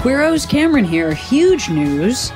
Queeros, Cameron here. Huge news.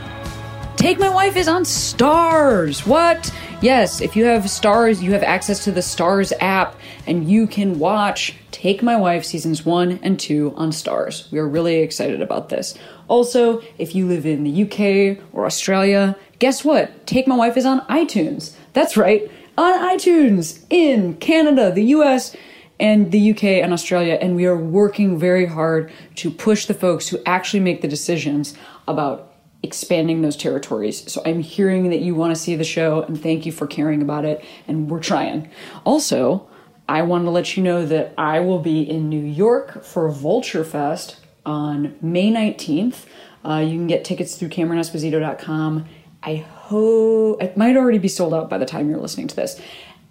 Take My Wife is on Starz. What? Yes, if you have Starz, you have access to the Starz app and you can watch Take My Wife seasons 1 and 2 on Starz. We are really excited about this. Also, if you live in the UK or Australia, guess what? Take My Wife is on iTunes. That's right, on iTunes in Canada, the US, and the UK and Australia, and we are working very hard to push the folks who actually make the decisions about expanding those territories. So I'm hearing that you want to see the show, and thank you for caring about it, and we're trying. Also, I want to let you know that I will be in New York for Vulture Fest on May 19th. Uh, you can get tickets through CameronEsposito.com. I hope it might already be sold out by the time you're listening to this.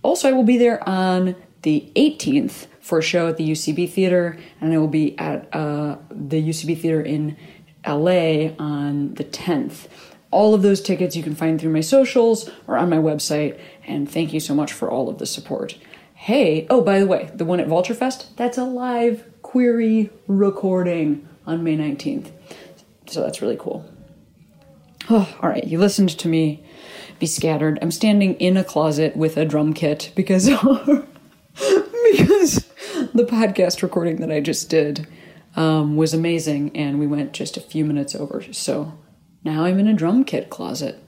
Also, I will be there on the 18th for a show at the UCB Theater, and I will be at uh, the UCB Theater in LA on the 10th. All of those tickets you can find through my socials or on my website, and thank you so much for all of the support. Hey, oh, by the way, the one at Vulture Fest, that's a live Queery recording on May 19th. So that's really cool. Oh, all right, you listened to me be scattered. I'm standing in a closet with a drum kit because because the podcast recording that I just did um, was amazing, and we went just a few minutes over. So now I'm in a drum kit closet.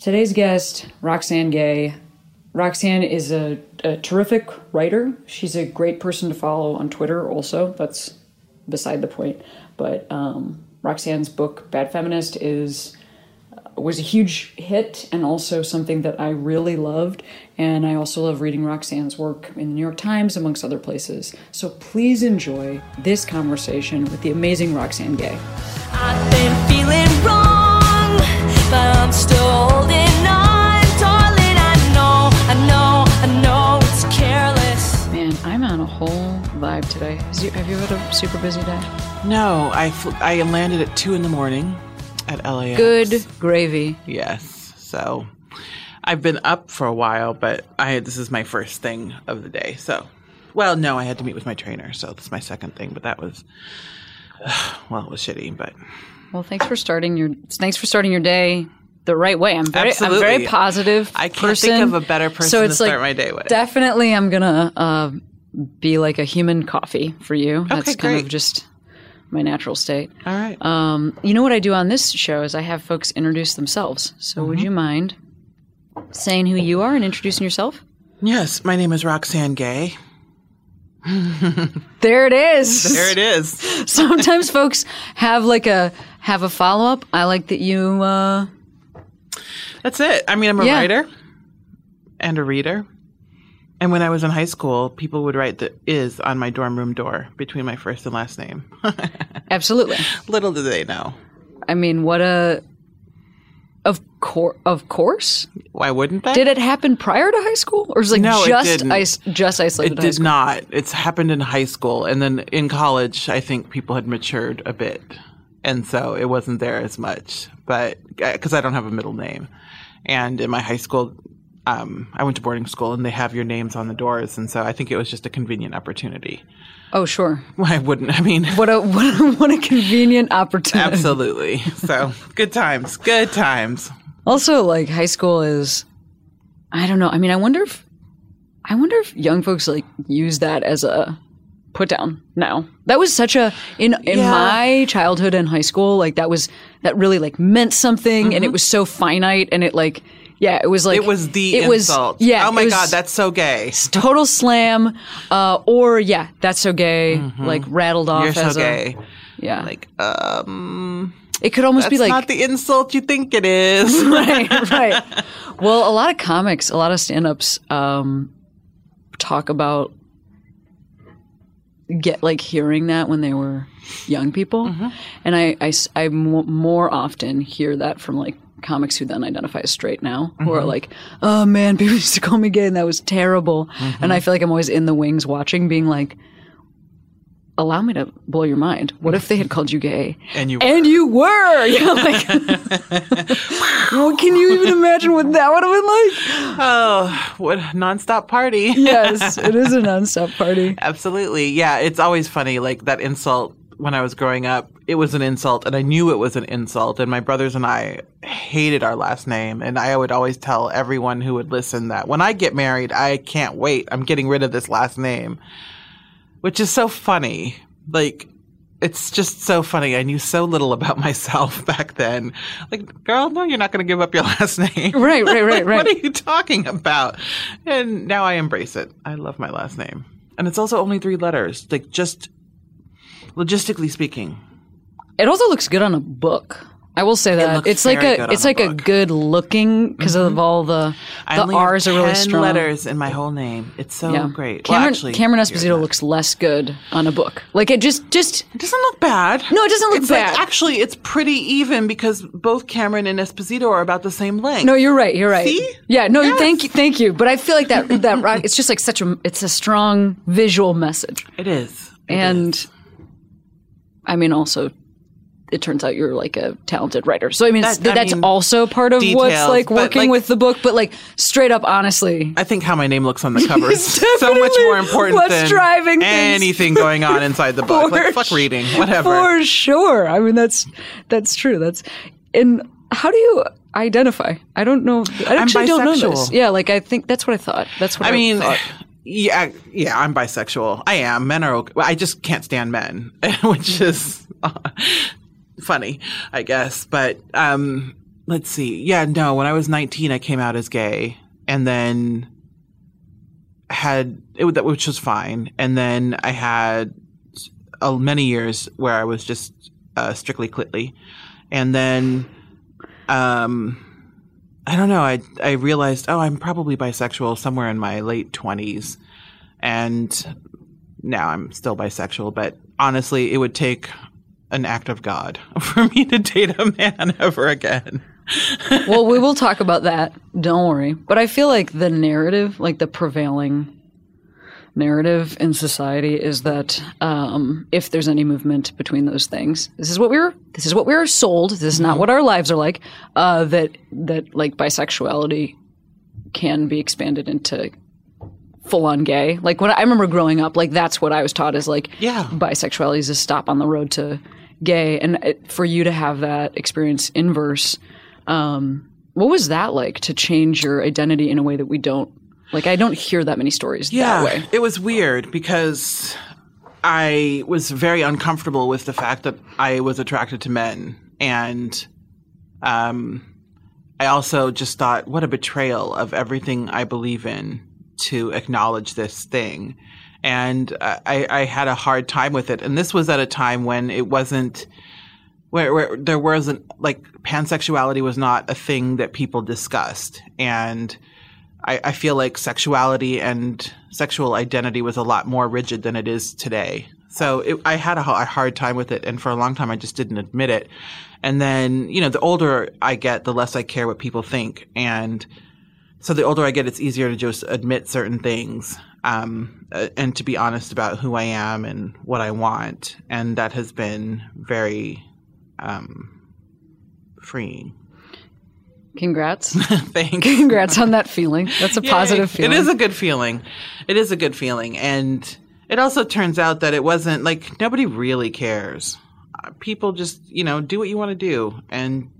Today's guest, Roxane Gay. Roxane is a, a terrific writer. She's a great person to follow on Twitter, also. That's beside the point. But um, Roxane's book, Bad Feminist, is was a huge hit and also something that I really loved. And I also love reading Roxane's work in the New York Times, amongst other places. So please enjoy this conversation with the amazing Roxane Gay. I've been feeling wrong, but I'm still holding on, darling. I know, I know, I know it's careless. Man, I'm on a whole vibe today. Have you had a super busy day? No, I fl- I landed at two in the morning at LAX. Good gravy. Yes. So I've been up for a while, but I this is my first thing of the day. So, well, no, I had to meet with my trainer, so this is my second thing. But that was, well, it was shitty. But Well, thanks for starting your thanks for starting your day the right way. I'm very I'm Absolutely. very positive. I can't person. think of a better person so to it's start like, my day with. Definitely, I'm gonna uh, be like a human coffee for you. That's kind great. of just my natural state. all right. Um, you know what I do on this show is I have folks introduce themselves. So Mm-hmm. would you mind saying who you are and introducing yourself? yes, my name is Roxane Gay. There it is. There it is. Sometimes folks have like a have a follow up. I like that you. Uh, That's it. I mean, I'm a Yeah. writer and a reader. And when I was in high school, people would write the is on my dorm room door between my first and last name. absolutely. Little did they know. I mean, what a. Of course, of course. Why wouldn't they? Did it happen prior to high school, or is it like No, just didn't. just isolated? It did not. It's happened in high school, and then in college, I think people had matured a bit, and so it wasn't there as much. But uh, because I don't have a middle name, and in my high school, um, I went to boarding school, and they have your names on the doors, and so I think it was just a convenient opportunity. Oh, sure. Why wouldn't I mean? What a what a, what a convenient opportunity. Absolutely. So good times. Good times. Also, like high school is, I don't know. I mean, I wonder if, I wonder if young folks like use that as a put down now. That was such a in in Yeah. my childhood and high school. Like that was that really like meant something, and it was so finite, and it like yeah, it was like Mm-hmm. It was the it was- insult. yeah. Oh my was god, that's so gay. total slam, uh, or yeah, that's so gay. Like rattled off Mm-hmm. You're as so a gay. yeah. Like, um, it could almost be like not the insult you think it is. right, right. Well, a lot of comics, a lot of stand-ups um, talk about get like hearing that when they were young people, and I, I I mo- more often hear that from like comics who then identify as straight now, who are mm-hmm. like, "Oh man, people used to call me gay, and that was terrible," mm-hmm. and I feel like I'm always in the wings watching, being like. Allow me to blow your mind. What if they had called you gay And you and you were? Like, well, can you even imagine what that would have been like? Oh, what nonstop party. Yes, it is a nonstop party. Absolutely. Yeah, it's always funny. Like that insult when I was growing up, it was an insult, and I knew it was an insult. And my brothers and I hated our last name. And I would always tell everyone who would listen that when I get married, I can't wait. I'm getting rid of this last name, which is so funny. Like, it's just so funny. I knew so little about myself back then. Like, girl, no, you're not going to give up your last name. Right, right, right, Like, What are you talking about? And now I embrace it. I love my last name. And it's also only three letters. Like just logistically speaking. It also looks good on a book. I will say that looks it's like a good it's a like a. Mm-hmm. good looking because of all the the R's are really strong. letters in my whole name. It's so Yeah, great. Well, Cameron, actually, Cameron Esposito looks less good on a book. Like it just just It doesn't look bad. No, it doesn't look it's bad. Like, actually, it's pretty even because both Cameron and Esposito are about the same length. no, you're right. You're right. See? Yeah, no, Yes. thank you, thank you. But I feel like that that rock, it's just like such a it's a strong visual message, it is. It and is. I mean also. It turns out you're like a talented writer, so I mean, That- I that's mean, also part of what's like working like- with the book. But like straight up, honestly, I think how my name looks on the cover is so much more important what's than driving things anything going on inside the book. For Like fuck reading, whatever. For sure. I mean, that's that's true. That's and how do you identify? I don't know. I actually don't know this. Yeah, like I think that's what I thought. That's what I, I mean, thought. Yeah, yeah, I'm bisexual. I am. Men are. Okay. I just can't stand men, which is uh, funny, I guess. But um, let's see. Yeah, no. When I was 19, I came out as gay, and then had it, which was fine. And then I had uh, many years where I was just uh, strictly clitly, and then um. I don't know. I I realized, oh, I'm probably bisexual somewhere in my late twenties, and now I'm still bisexual. But honestly, it would take an act of God for me to date a man ever again. well, we will talk about that. Don't worry. But I feel like the narrative, like the prevailing narrative in society, is that um, if there's any movement between those things, this is what we're This is what we were sold. This is not what our lives are like. Uh, that that like bisexuality can be expanded into full on gay. Like when I remember growing up, like that's what I was taught is like Yeah. bisexuality is a stop on the road to gay. And it, for you to have that experience inverse, um, what was that like to change your identity in a way that we don't like? I don't hear that many stories that way. Yeah, it was weird because I was very uncomfortable with the fact that I was attracted to men. And um, I also just thought, what a betrayal of everything I believe in to acknowledge this thing. And I, I had a hard time with it. And this was at a time when it wasn't, where, where there wasn't, like, pansexuality was not a thing that people discussed. And I, I feel like sexuality and sexual identity was a lot more rigid than it is today. So it, I had a hard time with it, and for a long time I just didn't admit it. And then, you know, the older I get, the less I care what people think, and so the older I get, it's easier to just admit certain things um, uh, and to be honest about who I am and what I want, and that has been very um, freeing. Congrats. Thanks. Congrats on that feeling. That's a positive feeling. It is a good feeling. It is a good feeling. And it also turns out that it wasn't like nobody really cares. Uh, People just, you know, do what you want to do and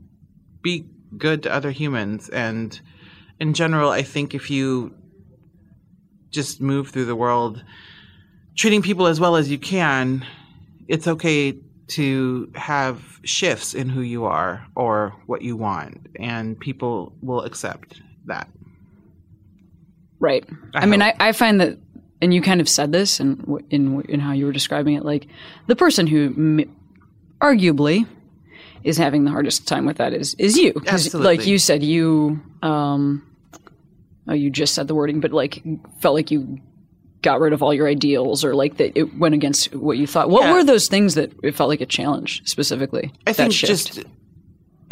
be good to other humans. And in general, I think if you just move through the world treating people as well as you can, it's okay to have shifts in who you are or what you want. And people will accept that. Right. I, I mean, I. I find that, and you kind of said this in in in how you were describing it. Like the person who m- arguably is having the hardest time with that is is you. 'Cause Absolutely. Like you said, you um, oh, you just said the wording, but like felt like you got rid of all your ideals or like that it went against what you thought. What Yeah. were those things that it felt like a challenge specifically? I think shift? just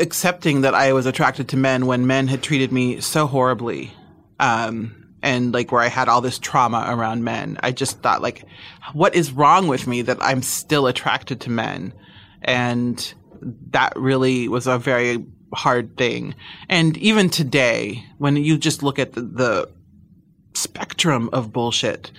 accepting that I was attracted to men when men had treated me so horribly, um, and like where I had all this trauma around men. I just thought like, what is wrong with me that I'm still attracted to men, and that really was a very hard thing. And even today, when you just look at the, the spectrum of bullshit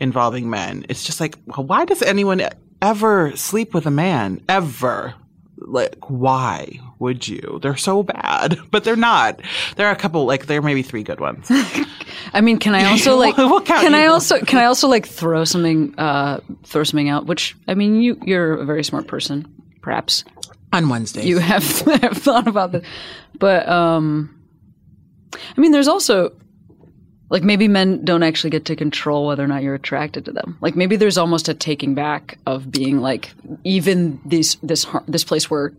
involving men. It's just like, well, why does anyone ever sleep with a man? Ever? Like, why would you? They're so bad, but they're not. There are a couple, like, there may be three good ones. I mean, can I also like We'll count can I also can I also like throw something uh throw something out? Which I mean, you you're a very smart person, perhaps. On Wednesdays. you have, have thought about this. But um I mean there's also like maybe men don't actually get to control whether or not you're attracted to them. Like maybe there's almost a taking back of being like even this this this place where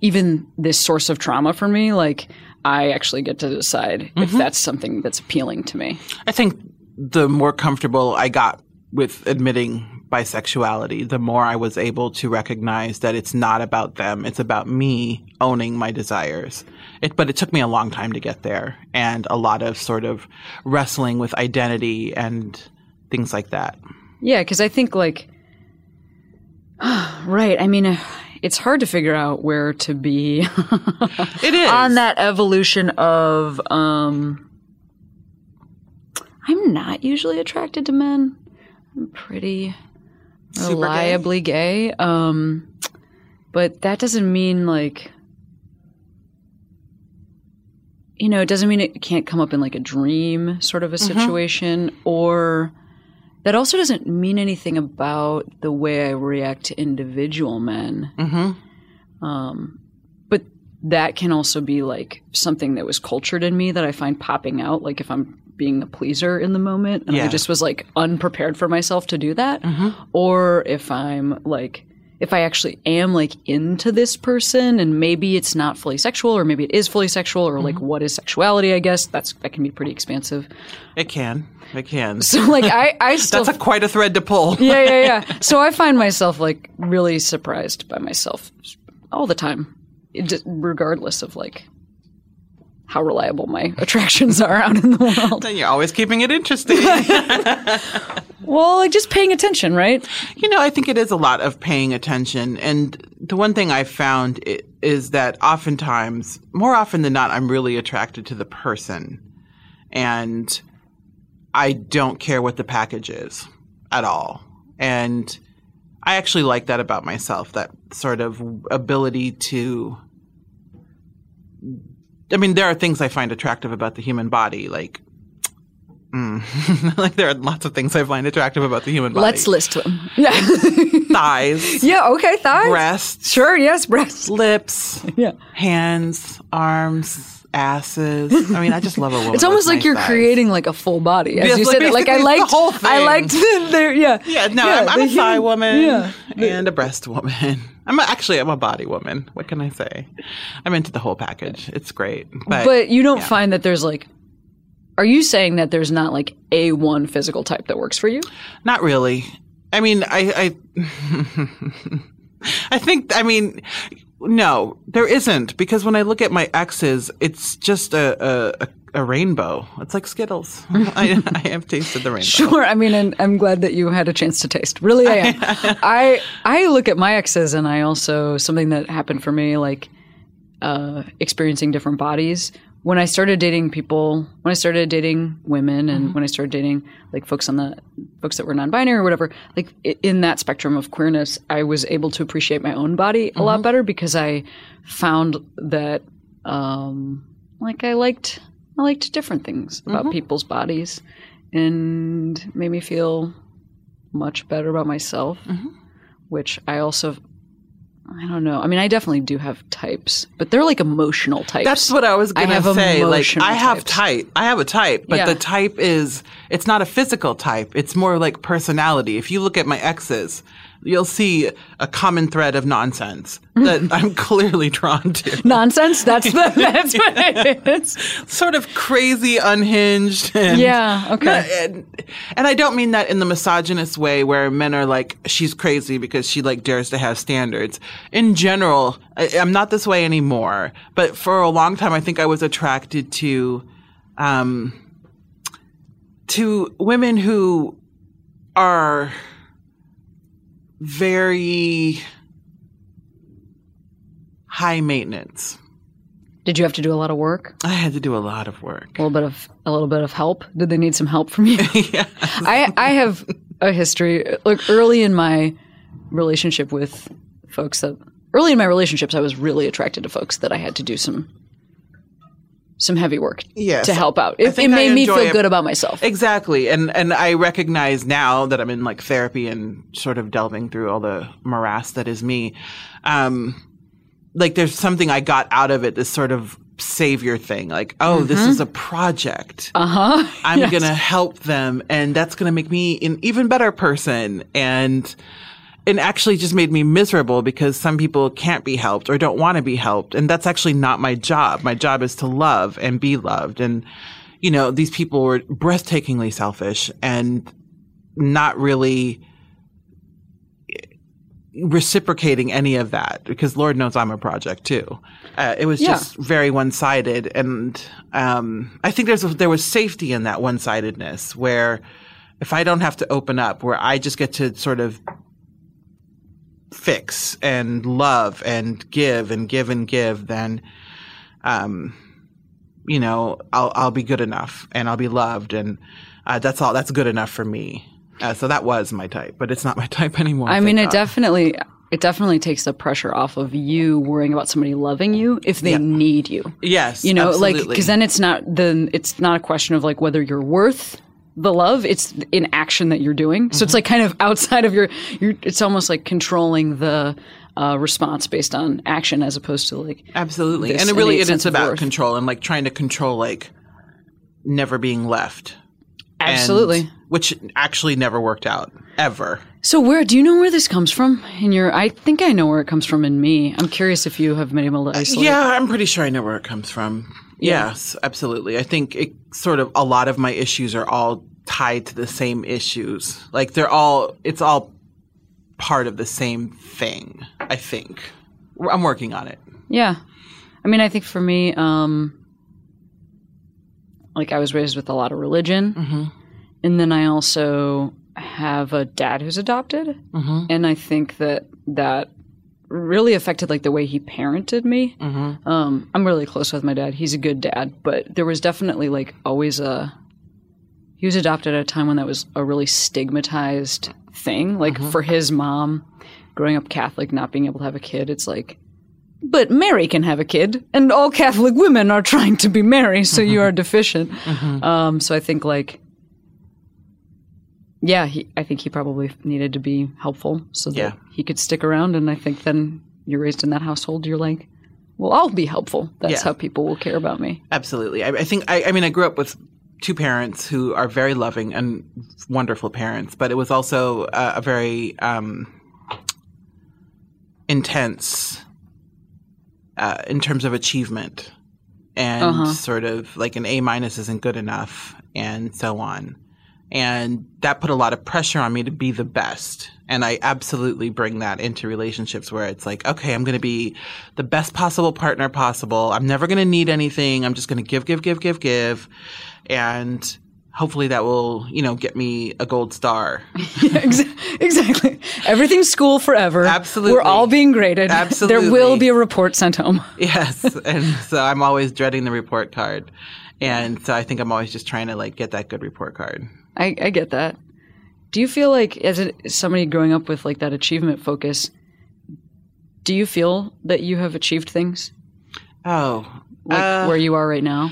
even this source of trauma for me like I actually get to decide if mm-hmm. that's something that's appealing to me. I think the more comfortable I got with admitting bisexuality, the more I was able to recognize that it's not about them. It's about me owning my desires. It, but it took me a long time to get there and a lot of sort of wrestling with identity and things like that. Yeah, because I think like, right. I mean, uh, it's hard to figure out where to be It is. on that evolution of. um I'm not usually attracted to men. I'm pretty Super gay? reliably gay. Um, but that doesn't mean like. You know, it doesn't mean it can't come up in like a dream sort of a situation, or that also doesn't mean anything about the way I react to individual men. Mm-hmm. Um, but that can also be like something that was cultured in me that I find popping out. Like if I'm being a pleaser in the moment and I just was like unprepared for myself to do that, mm-hmm. or if I'm like, if I actually am like into this person and maybe it's not fully sexual or maybe it is fully sexual or like mm-hmm. what is sexuality, I guess that's, that can be pretty expansive. It can. It can. So like I, I still That's a, quite a thread to pull. yeah, yeah, yeah. So I find myself like really surprised by myself all the time, it just, regardless of like how reliable my attractions are out in the world. And you're always keeping it interesting. Well, like just paying attention, right? You know, I think it is a lot of paying attention. And the one thing I've found is that oftentimes, more often than not, I'm really attracted to the person. And I don't care what the package is at all. And I actually like that about myself, that sort of ability to. I mean, there are things I find attractive about the human body, like. Mm. like there are lots of things I find attractive about the human body Let's list them. Yeah. thighs, yeah. Okay. Thighs. breasts, Sure. Yes. Breasts. lips, Yeah. hands, arms, asses. I mean, I just love a woman. It's almost like nice you're thighs. creating like a full body, as Yes, you like, said. Like I liked, the whole I liked the, there. Yeah. Yeah, no, I'm, I'm a thigh woman Yeah. and a breast woman. I'm a, actually I'm a body woman. What can I say? I'm into the whole package. It's great, but, But you don't yeah. find that there's like. Are you saying that there's not like a one physical type that works for you? Not really. I mean, I, I, I think, I mean, no, there isn't because when I look at my exes, it's just a, a, a rainbow. It's like Skittles. I, I have tasted the rainbow. Sure. I mean, and I'm glad that you had a chance to taste. Really, I am. I I look at my exes, and I also something that happened for me, like uh, experiencing different bodies. When I started dating people, when I started dating women, and mm-hmm. when I started dating like folks on the folks that were non-binary or whatever, like in that spectrum of queerness, I was able to appreciate my own body a lot mm-hmm. better because I found that, um, like, I liked I liked different things about mm-hmm. people's bodies and made me feel much better about myself, which I also, I don't know. I mean, I definitely do have types, but they're like emotional types. That's what I was gonna have say. Like I have types. type. I have a type, but Yeah. the type is it's not a physical type. It's more like personality. If you look at my exes, you'll see a common thread of nonsense that I'm clearly drawn to. Nonsense. That's the that's what it is. Sort of crazy, unhinged, and Yeah, okay. and, and I don't mean that in the misogynist way where men are like, she's crazy because she like dares to have standards. In general, I, I'm not this way anymore. But for a long time, I think I was attracted to, um, to women who are very high maintenance. Did you have to do a lot of work? I had to do a lot of work. A little bit of a little bit of help. Did they need some help from you? I I have a history. Like early in my relationship with folks that early in my relationships, I was really attracted to folks that I had to do some some heavy work Yes. to help out. It, it made me feel it. good about myself. Exactly. And and I recognize now that I'm in like therapy and sort of delving through all the morass that is me. Um like there's something I got out of it, this sort of savior thing. Like, oh, this is a project. Uh huh. I'm going to help them and that's going to make me an even better person. And it actually just made me miserable because some people can't be helped or don't want to be helped. And that's actually not my job. My job is to love and be loved. And, you know, these people were breathtakingly selfish and not really reciprocating any of that because Lord knows I'm a project too. Uh, it was Yeah. just very one sided. And, um, I think there's, a, there was safety in that one sidedness where if I don't have to open up, where I just get to sort of fix and love and give and give and give, then, um, you know, I'll I'll be good enough and I'll be loved and uh, that's all. That's good enough for me. Uh, so that was my type, but it's not my type anymore. I mean, it God. definitely it definitely takes the pressure off of you worrying about somebody loving you if they Yeah. need you. yes, You know, like because then it's not then it's not a question of like whether you're worth the love. It's in action that you're doing. So it's like kind of outside of your. You're, it's almost like controlling the uh, response based on action as opposed to like absolutely, and it really it is about worth. control and like trying to control like never being left. And- absolutely. which actually never worked out ever. So where do you know where this comes from in your? I think I know where it comes from in me. I'm curious if you have been able to isolate. Yeah, I'm pretty sure I know where it comes from. Yes, absolutely. I think it sort of a lot of my issues are all tied to the same issues. Like they're all it's all part of the same thing, I think. I'm working on it. Yeah. I mean, I think for me, um, like I was raised with a lot of religion. And then I also have a dad who's adopted. And I think that that really affected like the way he parented me. Um, I'm really close with my dad. He's a good dad, but there was definitely like always a, he was adopted at a time when that was a really stigmatized thing. Like for his mom, growing up Catholic, not being able to have a kid, it's like, but Mary can have a kid, and all Catholic women are trying to be Mary, so you are deficient. Um, so I think like, yeah, he, I think he probably needed to be helpful so that Yeah. he could stick around. And I think then you're raised in that household, you're like, well, I'll be helpful. That's Yeah. how people will care about me. Absolutely. I, I think I, I mean I grew up with two parents who are very loving and wonderful parents, but it was also a, a very um, intense uh, in terms of achievement and Uh-huh. sort of like an A minus isn't good enough and so on. And that put a lot of pressure on me to be the best. And I absolutely bring that into relationships where it's like, okay, I'm going to be the best possible partner possible. I'm never going to need anything. I'm just going to give, give, give, give, give. And hopefully that will, you know, get me a gold star. Ex- exactly. Everything's school forever. Absolutely. We're all being graded. absolutely There will be a report sent home. yes. And so I'm always dreading the report card. And so I think I'm always just trying to like get that good report card. I, I get that. Do you feel like, as a, somebody growing up with like that achievement focus, do you feel that you have achieved things Oh, like uh, where you are right now?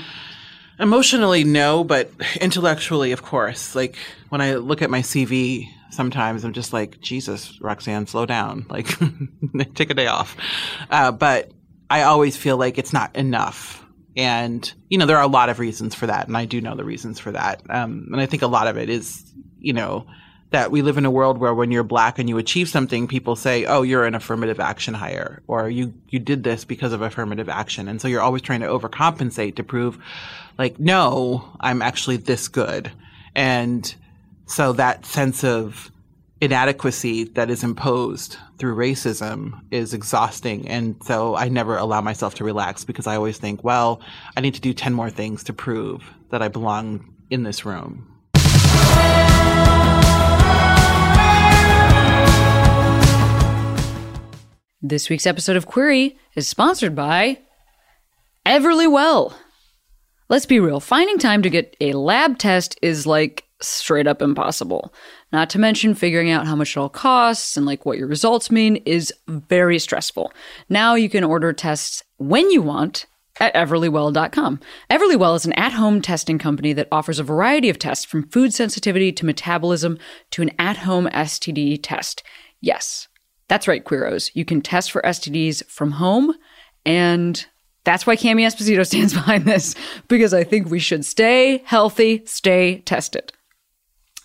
Emotionally, no, but intellectually, of course. Like when I look at my CV, sometimes I'm just like, Jesus, Roxane, slow down. Like, take a day off. Uh, but I always feel like it's not enough. And, you know, there are a lot of reasons for that. And I do know the reasons for that. Um, and I think a lot of it is, you know, that we live in a world where when you're black and you achieve something, people say, "Oh, you're an affirmative action hire," or "You you did this because of affirmative action," and so you're always trying to overcompensate to prove, like, no, I'm actually this good, and so that sense of inadequacy that is imposed through racism is exhausting. And so I never allow myself to relax because I always think, well, I need to do 10 more things to prove that I belong in this room. This week's episode of Queery is sponsored by Everlywell. Let's be real, finding time to get a lab test is like straight up impossible. Not to mention figuring out how much it all costs and like what your results mean is very stressful. Now you can order tests when you want at everlywell.com. Everlywell is an at-home testing company that offers a variety of tests from food sensitivity to metabolism to an at-home STD test. Yes, that's right, Queeros. You can test for STDs from home, and that's why Cami Esposito stands behind this, because I think we should stay healthy, stay tested.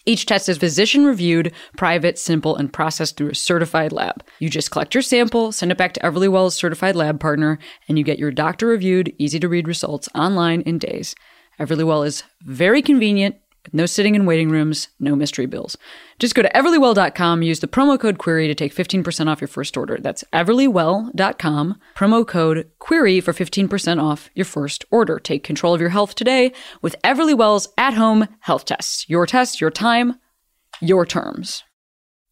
Each test is physician reviewed, private, simple, and processed through a certified lab. You just collect your sample, send it back to Everlywell's certified lab partner, and you get your doctor reviewed, easy to read results online in days. Everlywell is very convenient, no sitting in waiting rooms, no mystery bills. Just go to everlywell.com, use the promo code Queery to take 15% off your first order. That's everlywell.com, promo code Queery for 15% off your first order. Take control of your health today with Everlywell's at home health tests. Your test, your time, your terms.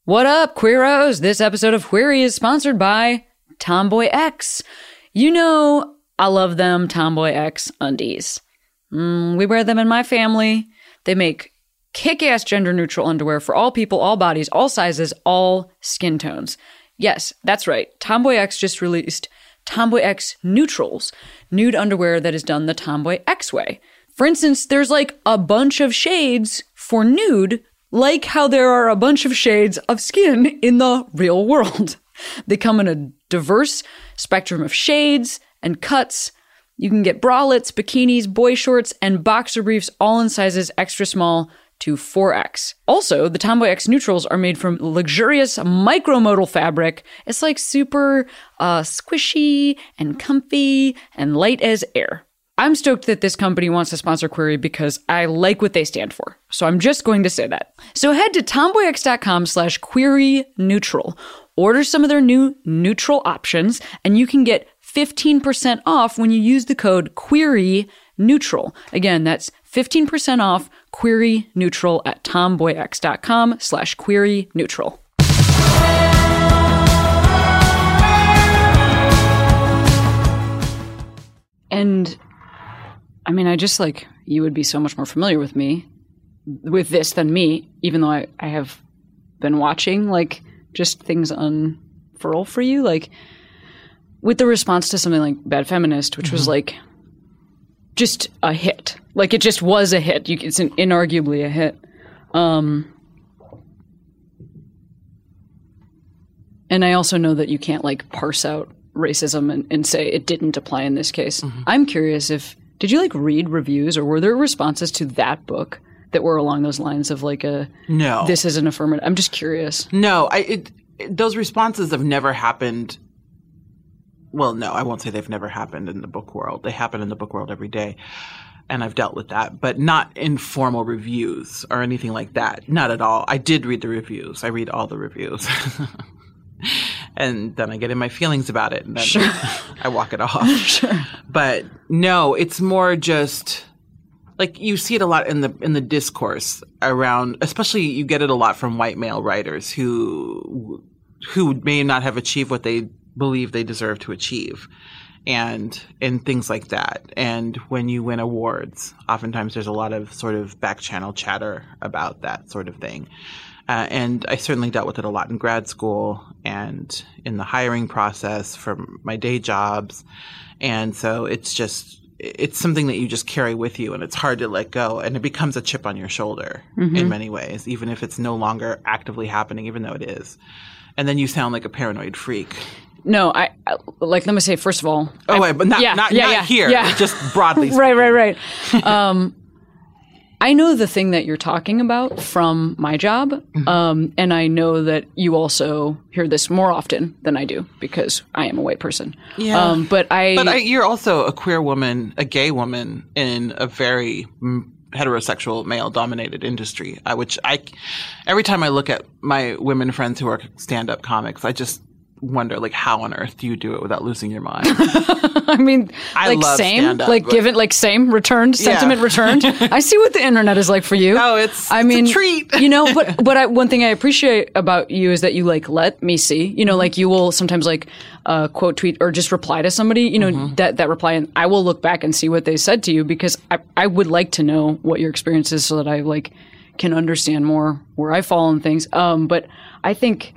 What up, Queeros? This episode of Queery is sponsored by TomboyX. You know, I love them TomboyX undies. Mm, we wear them in my family. They make kick ass gender neutral underwear for all people, all bodies, all sizes, all skin tones. Yes, that's right. TomboyX just released TomboyX Neutrals, nude underwear that is done the TomboyX way. For instance, there's like a bunch of shades for nude, like how there are a bunch of shades of skin in the real world. They come in a diverse spectrum of shades and cuts. You can get bralettes, bikinis, boy shorts, and boxer briefs all in sizes extra small to 4X. Also, the TomboyX neutrals are made from luxurious micromodal fabric. It's like super uh, squishy and comfy and light as air. I'm stoked that this company wants to sponsor Queery because I like what they stand for. So I'm just going to say that. So head to tomboyx.com slash Queery neutral. Order some of their new neutral options, and you can get 15% off when you use the code Queery neutral. Again, that's 15% off Queery neutral at tomboyx.com slash Queery neutral. And I mean, I just like, you would be so much more familiar with me, with this than me, even though I, I have been watching like just things unfurl for you. Like with the response to something like Bad Feminist, which was like just a hit. Like it just was a hit. You, it's an inarguably a hit. Um, and I also know that you can't like parse out racism and, and say it didn't apply in this case. I'm curious if did you like read reviews or were there responses to that book that were along those lines of like a No. this is an affirmative? I'm just curious. No, I it, it- those responses have never happened. Well, no, I won't say they've never happened in the book world. They happen in the book world every day, and I've dealt with that, but not in formal reviews or anything like that. Not at all. I did read the reviews. I read all the reviews. And then I get in my feelings about it, and then I walk it off. Sure. But no, it's more just like you see it a lot in the in the discourse around especially you get it a lot from white male writers who who may not have achieved what they believe they deserve to achieve and and things like that and when you win awards oftentimes there's a lot of sort of back channel chatter about that sort of thing uh, and I certainly dealt with it a lot in grad school and in the hiring process from my day jobs. And so it's just, it's something that you just carry with you and it's hard to let go. And it becomes a chip on your shoulder in many ways, even if it's no longer actively happening, even though it is. And then you sound like a paranoid freak. No, I, I like. Let me say first of all. Oh, I- wait, but not, yeah, not, yeah, not yeah, here, yeah. just broadly right, right, right. Um, I know the thing that you're talking about from my job, Mm-hmm. um, and I know that you also hear this more often than I do because I am a white person. Yeah. Um, but I, But I, you're also a queer woman, a gay woman in a very heterosexual male-dominated industry. I, which I, every time I look at my women friends who are stand-up comics, I just wonder, like, how on earth do you do it without losing your mind? I mean, I like love same, stand-up, like given, like same returned sentiment Yeah. returned. I see what the internet is like for you. Oh, it's- I it's a mean, treat. you know, but but I, one thing I appreciate about you is that you like let me see. You know, like you will sometimes like uh, quote tweet or just reply to somebody. You know Mm-hmm. that that reply, and I will look back and see what they said to you because I I would like to know what your experience is so that I like can understand more where I fall in things. Um, but I think.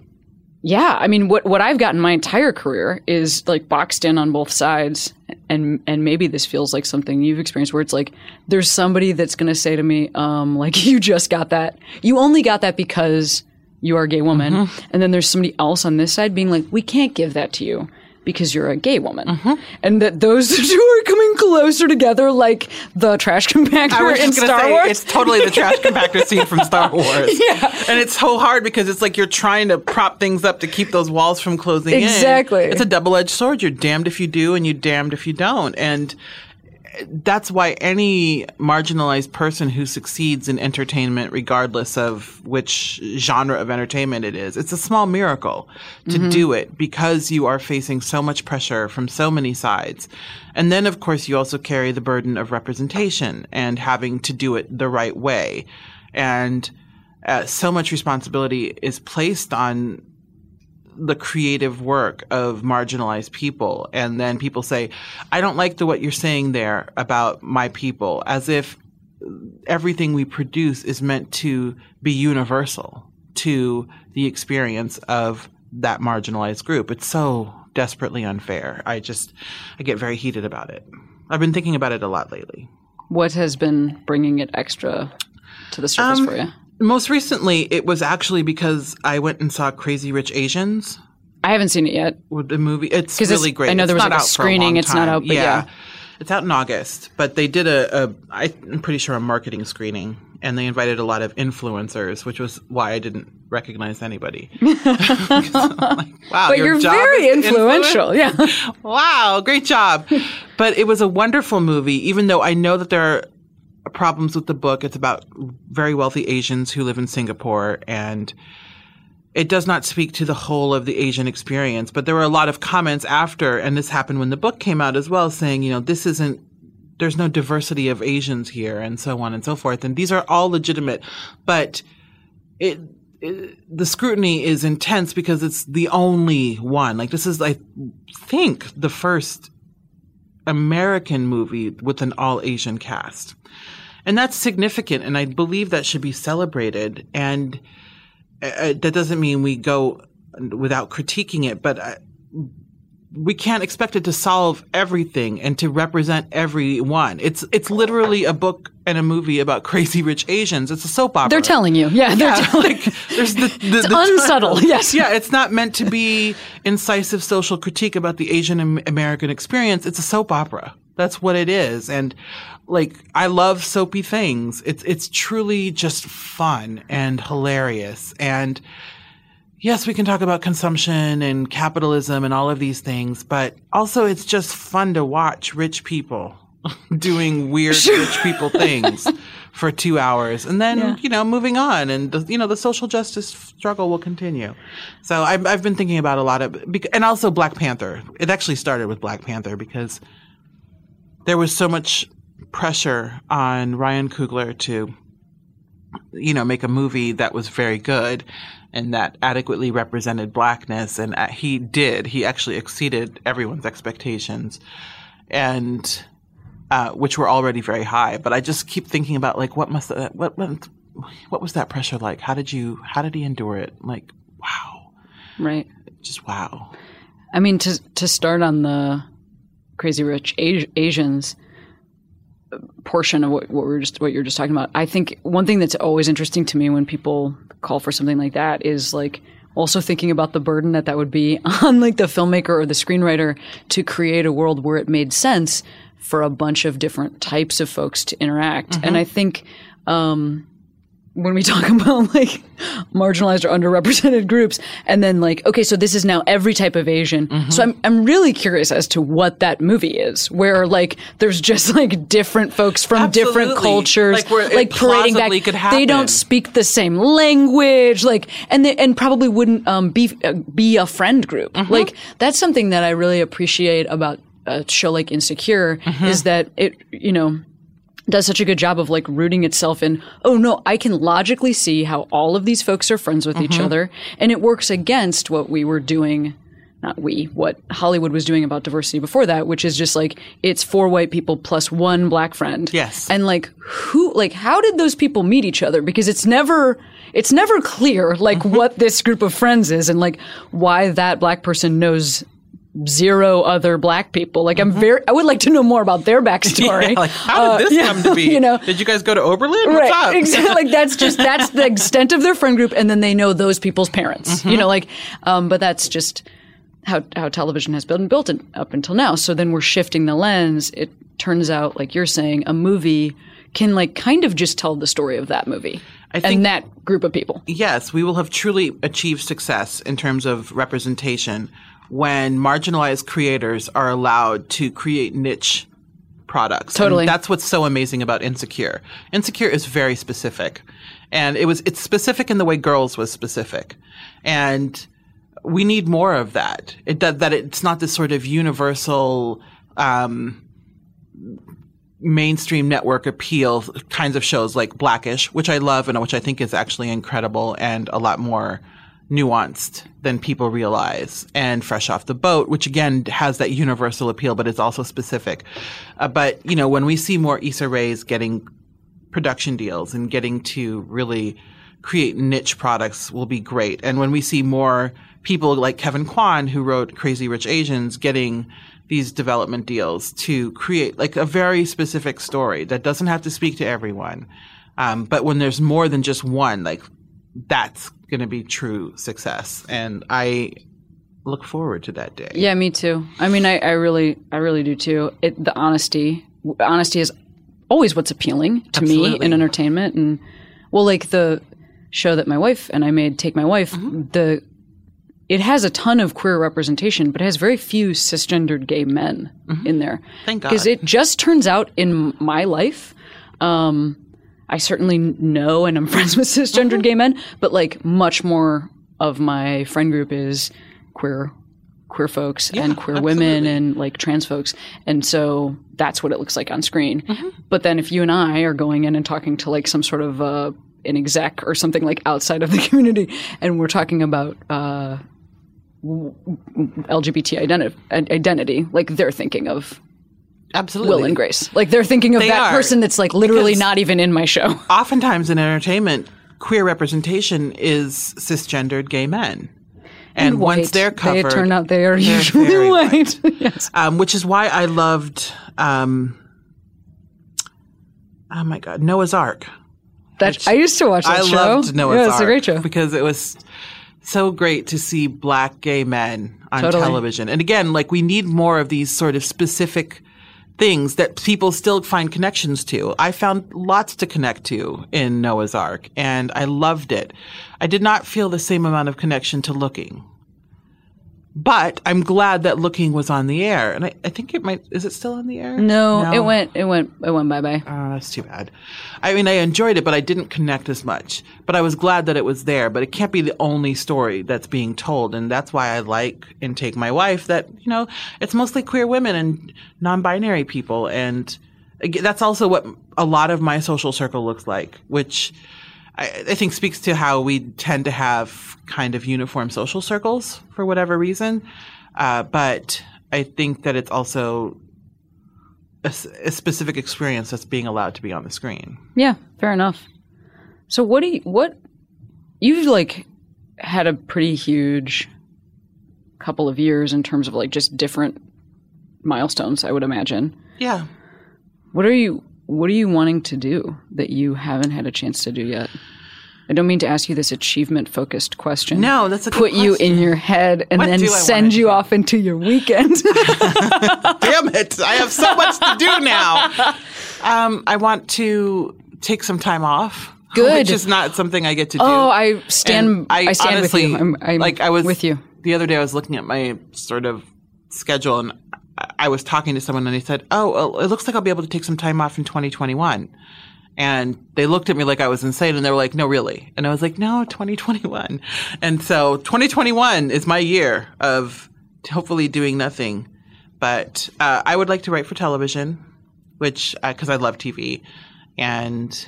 Yeah, I mean, what what I've gotten my entire career is like boxed in on both sides, and and maybe this feels like something you've experienced, where it's like there's somebody that's going to say to me, um, like you just got that, you only got that because you are a gay woman, Mm-hmm. and then there's somebody else on this side being like, we can't give that to you because you're a gay woman, Mm-hmm. and that those two are coming closer together like the trash compactor in Star say, Wars. it's totally the trash compactor scene from Star Wars. Yeah. And it's so hard because it's like you're trying to prop things up to keep those walls from closing in. Exactly. It's a double edged sword. You're damned if you do and you're damned if you don't. And that's why any marginalized person who succeeds in entertainment, regardless of which genre of entertainment it is, it's a small miracle to do it because you are facing so much pressure from so many sides. And then, of course, you also carry the burden of representation and having to do it the right way. And uh, so much responsibility is placed on the creative work of marginalized people. And then people say i don't like the what you're saying there about my people as if everything we produce is meant to be universal to the experience of that marginalized group. It's so desperately unfair. I just i get very heated about it. I've been thinking about it a lot lately. What has been bringing it extra to the surface Um, for you? Most recently it was actually because i went and saw crazy rich asians I haven't seen it yet. with the movie, it's really it's- great. I know It's there was, like, a screening. long It's not out, but yeah. It's out in August, but they did a, a I'm pretty sure a marketing screening, and they invited a lot of influencers, which was why I didn't recognize anybody. Like, wow, But your you're very to influence? influential. Yeah. Wow, great job. but it was a wonderful movie, even though I know that there are problems with the book. It's about very wealthy Asians who live in Singapore and it does not speak to the whole of the Asian experience. But there were a lot of comments after, and this happened when the book came out as well, saying, you know, this isn't there's no diversity of Asians here and so on and so forth. And these are all legitimate, but it, it the scrutiny is intense because it's the only one. Like this is, I think, the first American movie with an all Asian cast. And that's significant, and I believe that should be celebrated. And uh, that doesn't mean we go without critiquing it, but uh, we can't expect it to solve everything and to represent everyone. It's it's literally a book and a movie about crazy rich Asians. It's a soap opera. They're telling you. Yeah. They're Yeah, telling like there's the, the, the unsubtle, yes. Yeah, it's not meant to be incisive social critique about the Asian American experience. It's a soap opera. That's what it is. And like I love soapy things. It's it's truly just fun and hilarious. And yes, we can talk about consumption and capitalism and all of these things, but also it's just fun to watch rich people doing weird rich people things for two hours and then, Yeah. you know, moving on and, the, you know, the social justice struggle will continue. So I've, I've been thinking about a lot of, and also Black Panther. It actually started with Black Panther because there was so much pressure on Ryan Coogler to you know, make a movie that was very good and that adequately represented blackness. And uh, he did. He actually exceeded everyone's expectations, and uh, which were already very high. But I just keep thinking about like what must that, what what what was that pressure like? How did you how did he endure it? Like wow, Right. just wow. I mean, to to start on the crazy rich Asi- Asians portion of what, what we're just what you're just talking about, I think one thing that's always interesting to me when people call for something like that is like also thinking about the burden that that would be on like the filmmaker or the screenwriter to create a world where it made sense for a bunch of different types of folks to interact. And I think um, when we talk about like marginalized or underrepresented groups, and then like, okay, so this is now every type of Asian. Mm-hmm. So I'm I'm really curious as to what that movie is, where like there's just like different folks from different cultures, Like, where like parading back. They don't speak the same language, like, and they, and probably wouldn't um, be uh, be a friend group. Mm-hmm. Like that's something that I really appreciate about a show like Insecure Mm-hmm. is that it you know does such a good job of like rooting itself in oh no i can logically see how all of these folks are friends with Mm-hmm. each other and it works against what we were doing not we what hollywood was doing about diversity before that which is just like it's four white people plus one black friend Yes. and like who like how did those people meet each other because it's never it's never clear like Mm-hmm. what this group of friends is and like why that black person knows zero other black people like i'm very i would like to know more about their backstory Mm-hmm. Yeah, like, how did Uh, this yeah, come to be? you know did you guys go to Oberlin? What's right up? exactly like that's just that's the extent of their friend group and then they know those people's parents Mm-hmm. you know like um but that's just how how television has been built in, up until now so then we're shifting the lens it turns out like you're saying a movie can like kind of just tell the story of that movie I think- and that group of people yes, we will have truly achieved success in terms of representation when marginalized creators are allowed to create niche products. And Totally. that's what's so amazing about Insecure. Insecure is very specific. And it was it's specific in the way Girls was specific. And we need more of that. It that, that it's not this sort of universal um, mainstream network appeal kinds of shows like Blackish, which I love and which I think is actually incredible and a lot more nuanced than people realize. And Fresh Off the Boat, which again has that universal appeal, but it's also specific. Uh, but, you know, when we see more Issa Rae's getting production deals and getting to really create niche products will be great. And when we see more people like Kevin Kwan, who wrote Crazy Rich Asians, getting these development deals to create like a very specific story that doesn't have to speak to everyone. Um, but when there's more than just one, like that's going to be true success. And I look forward to that day. Yeah, me too. I mean, I, I really, I really do too. It, the honesty, honesty is always what's appealing to me in entertainment. And well, like the show that my wife and I made, Take My Wife, Mm-hmm. the it has a ton of queer representation, but it has very few cisgendered gay men in there. Mm-hmm. Thank Because it just turns out in my life, um, I certainly know and I'm friends with cisgendered Mm-hmm. gay men, but like much more of my friend group is queer queer folks and queer women and like trans folks. And so that's what it looks like on screen. Mm-hmm. But then if you and I are going in and talking to like some sort of uh, an exec or something like outside of the community and we're talking about uh, LGBT identi- identity, like they're thinking of Absolutely. Will and Grace. Like they're thinking of They that are. person that's like literally Because- not even in my show. oftentimes in entertainment, queer representation is cisgendered gay men. And, once they're covered, they turn out they are usually very white. yes. um, which is why I loved, um, oh my God, Noah's Arc. That I used to watch that I show. loved Noah's yeah, Arc. it's a great show. because it was so great to see black gay men on Totally. television. And again, like we need more of these sort of specific things that people still find connections to. I found lots to connect to in Noah's Arc and I loved it. I did not feel the same amount of connection to looking. But I'm glad that looking was on the air. And I, I think it might is it still on the air? No, it went it went it went bye bye. Oh, that's too bad. I mean, I enjoyed it, but I didn't connect as much. But I was glad that it was there. But it can't be the only story that's being told, and that's why I like and take my wife. That you know, it's mostly queer women and non-binary people, and that's also what a lot of my social circle looks like, which I, I think speaks to how we tend to have kind of uniform social circles for whatever reason. Uh, but I think that it's also a specific experience that's being allowed to be on the screen. Yeah, fair enough. So what do you what you've like had a pretty huge couple of years in terms of like just different milestones, I would imagine. Yeah. What are you what are you wanting to do that you haven't had a chance to do yet? I don't mean to ask you this achievement focused question. No, that's a put you in your head and What then send you off into your weekend. Damn it! I have so much to do now. Um, I want to take some time off. Good. Which is not something I get to do. Oh, I stand. And I, stand honestly, with you. I'm, I'm like I was with you. the other day. I was looking at my sort of schedule, and I- I was talking to someone, and they said, "Oh, well, it looks like I'll be able to take some time off in 2021." And they looked at me like I was insane, and they were like, "No, really?" And I was like, "No, 2021." And so 2021 is my year of hopefully doing nothing. But uh, I would like to write for television, which because I love TV, and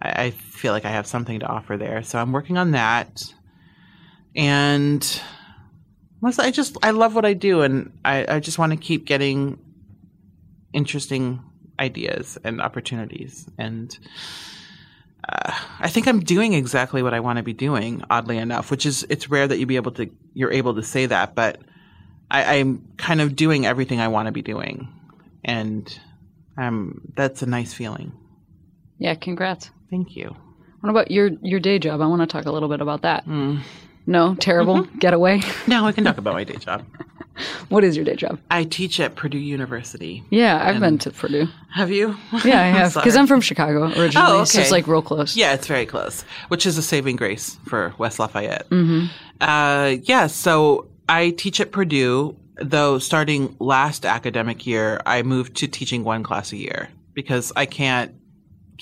I, I feel like I have something to offer there. So I'm working on that. And I just I love what I do and I, I just want to keep getting interesting ideas and opportunities and uh, I think I'm doing exactly what I want to be doing, oddly enough, which is it's rare that you be able to you're able to say that, but I, I'm kind of doing everything I want to be doing. And um that's a nice feeling. Yeah, congrats. Thank you. What about your your day job? I want to talk a little bit about that. Hmm. No, terrible. Mm-hmm. Getaway. Now I can talk about my day job. What is your day job? I teach at Purdue University. Yeah, I've been to Purdue. Have you? Yeah, I have because. I'm from Chicago originally, Oh, so it's like real close. Yeah, it's very close, which is a saving grace for West Lafayette. Mm-hmm. Uh, yeah, so I teach at Purdue, though starting last academic year, I moved to teaching one class a year because I can't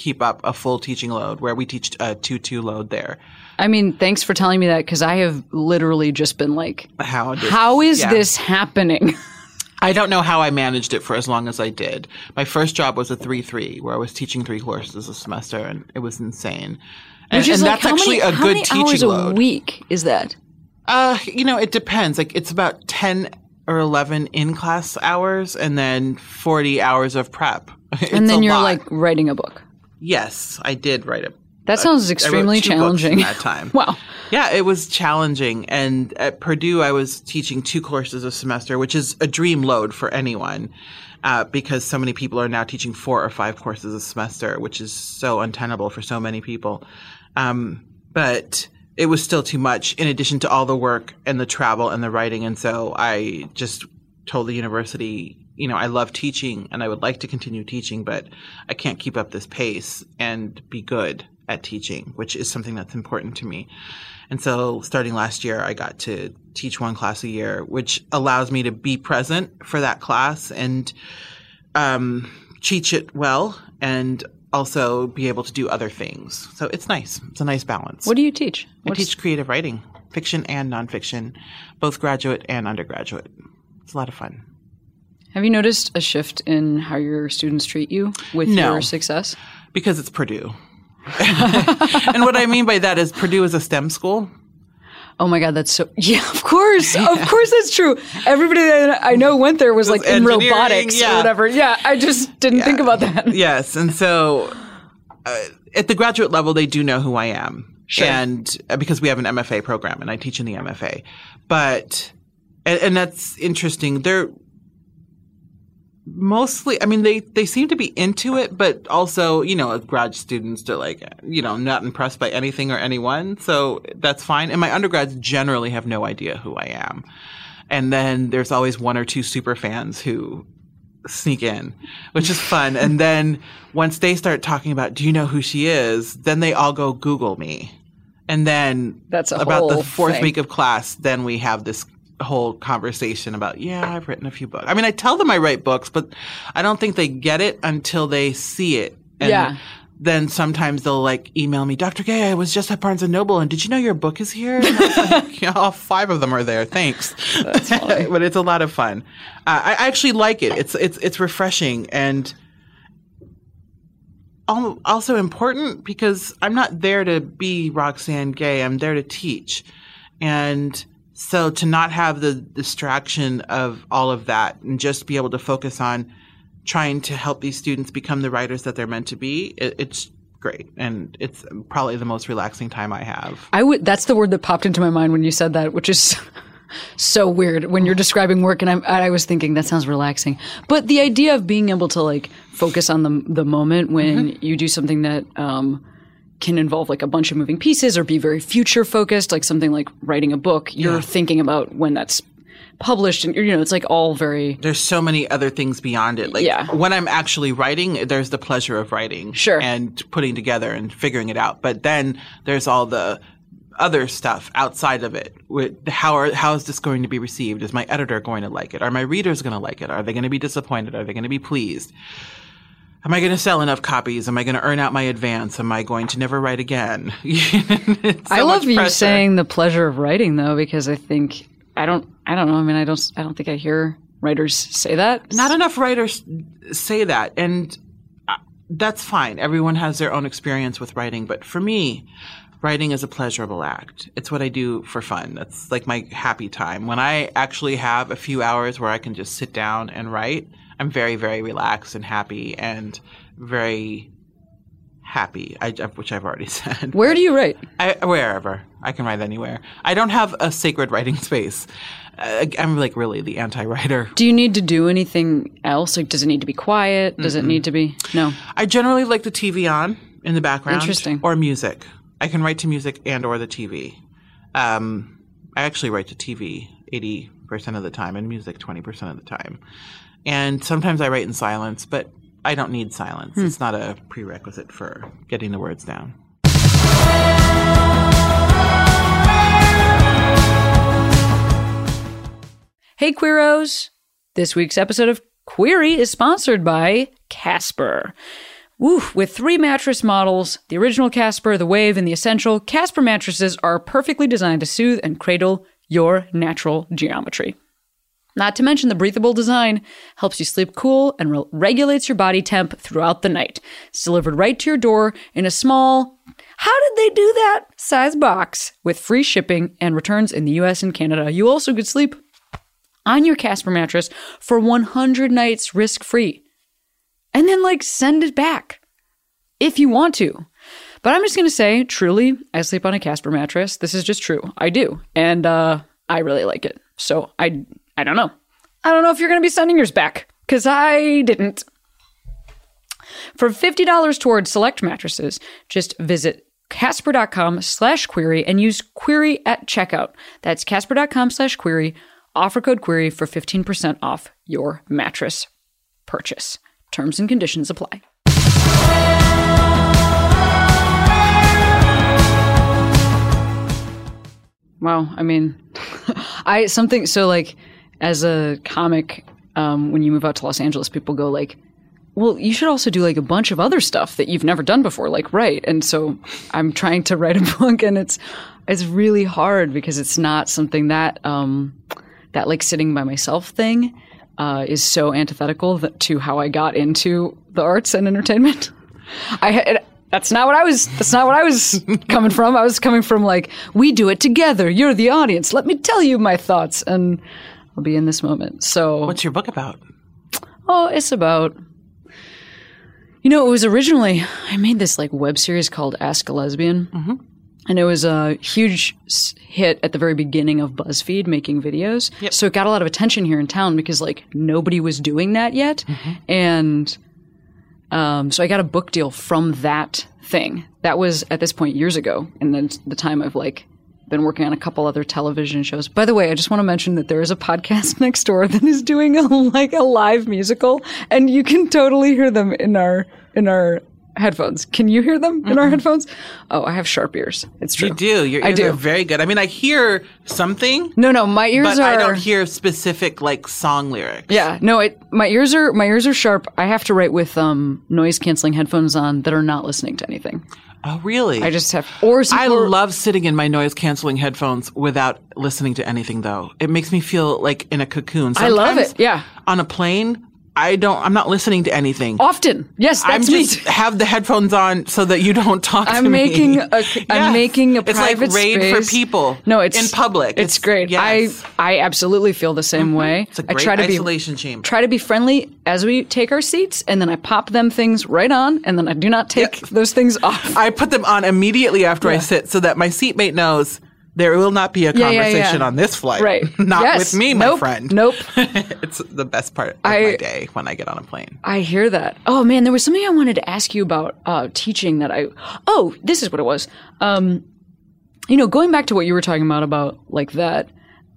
keep up a full teaching load where we teach a 2 2 load there. I mean, thanks for telling me that because I have literally just been like, How, did- how is yeah. this happening? I don't know how I managed it for as long as I did. My first job was a 3 3 where I was teaching three courses a semester and it was insane. And, and like, that's actually many, a good teaching hours load. a week is that? Uh, you know, it depends. Like it's about 10 or 11 in class hours and then 40 hours of prep. And then you're lot. like writing a book. Yes, I did write it. That sounds extremely challenging. that time. wow. Yeah, it was challenging. And at Purdue, I was teaching two courses a semester, which is a dream load for anyone. Uh, because so many people are now teaching four or five courses a semester, which is so untenable for so many people. Um, but it was still too much in addition to all the work and the travel and the writing. And so I just told the university, you know, I love teaching and I would like to continue teaching, but I can't keep up this pace and be good at teaching, which is something that's important to me. And so starting last year, I got to teach one class a year, which allows me to be present for that class and um, teach it well and also be able to do other things. So it's nice. It's a nice balance. What do you teach? I What's- teach creative writing, fiction and nonfiction, both graduate and undergraduate. It's a lot of fun. Have you noticed a shift in how your students treat you with No. your success? because it's Purdue. and what I mean by that is Purdue is a STEM school. Oh my God, that's so. Yeah, of course. Of course, that's true. Everybody that I know went there was like in robotics yeah. or whatever. Yeah, I just didn't think about that. Yes, and so uh, at the graduate level, they do know who I am, Sure. and uh, because we have an MFA program, and I teach in the MFA, but and, and that's interesting. They're mostly, I mean, they they seem to be into it, but also, you know, grad students are like, you know, not impressed by anything or anyone, so that's fine. And my undergrads generally have no idea who I am. And then there's always one or two super fans who sneak in, which is fun. and then once they start talking about, do you know who she is? Then they all go Google me. And then That's about the fourth thing. week of class, then we have this whole conversation about, yeah, I've written a few books. I mean, I tell them I write books, but I don't think they get it until they see it. And Yeah. Then sometimes they'll like email me, Dr. Gay, I was just at Barnes and Noble, and did you know your book is here? And I was like, yeah, all five of them are there. Thanks. but it's a lot of fun. Uh, I actually like it. It's it's it's refreshing and also important because I'm not there to be Roxane Gay. I'm there to teach, and so to not have the distraction of all of that and just be able to focus on trying to help these students become the writers that they're meant to be, it, it's great and it's probably the most relaxing time I have. I would. That's the word that popped into my mind when you said that, which is so weird when you're describing work. And I'm, I was thinking that sounds relaxing, but the idea of being able to like focus on the the moment when you do something that um, can involve like a bunch of moving pieces or be very future focused, like something like writing a book. You're thinking about when that's published and you know it's like all very there's so many other things beyond it. Like Yeah. when I'm actually writing, there's the pleasure of writing, Sure. and putting together and figuring it out. But then there's all the other stuff outside of it. With how are how is this going to be received? Is my editor going to like it? Are my readers going to like it? Are they going to be disappointed? Are they going to be pleased? Am I going to sell enough copies? Am I going to earn out my advance? Am I going to never write again? So I love you saying the pleasure of writing though because I think I don't I don't know. I mean I don't I don't think I hear writers say that. Not enough writers say that and uh, that's fine. Everyone has their own experience with writing but for me writing is a pleasurable act. It's what i do for fun. That's like my happy time. When i actually have a few hours where i can just sit down and write i'm very very relaxed and happy and very happy I, which i've already said Where do you write? I, wherever I can write anywhere. I don't have a sacred writing space. Uh, I'm like really the anti-writer. Do you need to do anything else? Like, does it need to be quiet? Does it need to be? No. I generally like the TV on in the background. Interesting. Or music. I can write to music and or the TV. Um, I actually write to TV 80% of the time and music 20% of the time. And sometimes I write in silence, but I don't need silence. Hmm. It's not a prerequisite for getting the words down. Hey, Queeros! This week's episode of Queery is sponsored by Casper. Woo, with three mattress models the original Casper, the Wave, and the Essential, Casper mattresses are perfectly designed to soothe and cradle your natural geometry. Not to mention the breathable design helps you sleep cool and re- regulates your body temp throughout the night. It's delivered right to your door in a small, how did they do that? Size box with free shipping and returns in the US and Canada. You also could sleep on your Casper mattress for 100 nights risk free. And then, like, send it back if you want to. But I'm just going to say, truly, I sleep on a Casper mattress. This is just true. I do. And uh, I really like it. So I, I don't know. I don't know if you're going to be sending yours back because I didn't. For $50 towards select mattresses, just visit casper.com slash Queery and use Queery at checkout. That's casper.com slash Queery. Offer code Queery for 15% off your mattress purchase. Terms and conditions apply. Wow, I mean, I something so like as a comic, um, when you move out to Los Angeles, people go like, "Well, you should also do like a bunch of other stuff that you've never done before, like write." And so I'm trying to write a book, and it's it's really hard because it's not something that um, that like sitting by myself thing uh, is so antithetical that, to how I got into the arts and entertainment. I it, that's not what I was. That's not what I was coming from. I was coming from like we do it together. You're the audience. Let me tell you my thoughts, and I'll be in this moment. So, What's your book about? oh, it's about. You know, it was originally I made this like web series called Ask a Lesbian, and it was a huge hit at the very beginning of BuzzFeed making videos. So it got a lot of attention here in town because like nobody was doing that yet, and um, so I got a book deal from that thing. That was at this point years ago, and then the time I've like been working on a couple other television shows. By the way, I just want to mention that there is a podcast next door that is doing a like a live musical, and you can totally hear them in our in our headphones. Can you hear them in our headphones? Oh, I have sharp ears. It's true. You do. Your I do. are very good. I mean, I hear something, No, no, my ears but are. I don't hear specific like song lyrics. Yeah, no, it my ears are my ears are sharp. I have to write with um noise canceling headphones on that are not listening to anything. Oh, really? I just have or I or- love sitting in my noise canceling headphones without listening to anything though. It makes me feel like in a cocoon. I love it, yeah. On a plane, I don't I'm not listening to anything. often. Yes, I'm that's me. have the headphones on so that you don't talk to me. I'm me. making a I'm Yes. making a It's like raid space. for people. No, it's in public. It's, great. Yes. Mm-hmm. I I absolutely feel the same way. It's a I great try to be isolation chamber. try to be friendly as we take our seats, and then I pop them things right on, and then I do not take those things off. I put them on immediately after I sit so that my seatmate knows there will not be a Yeah, yeah, conversation yeah. on this flight. Right. not Yes. with me, my Nope. friend. Nope. it's the best part of I- my day when I get on a plane. I hear that. Oh man, there was something I wanted to ask you about uh, teaching that I. Oh, this is what it was. Um, you know, going back to what you were talking about about like that.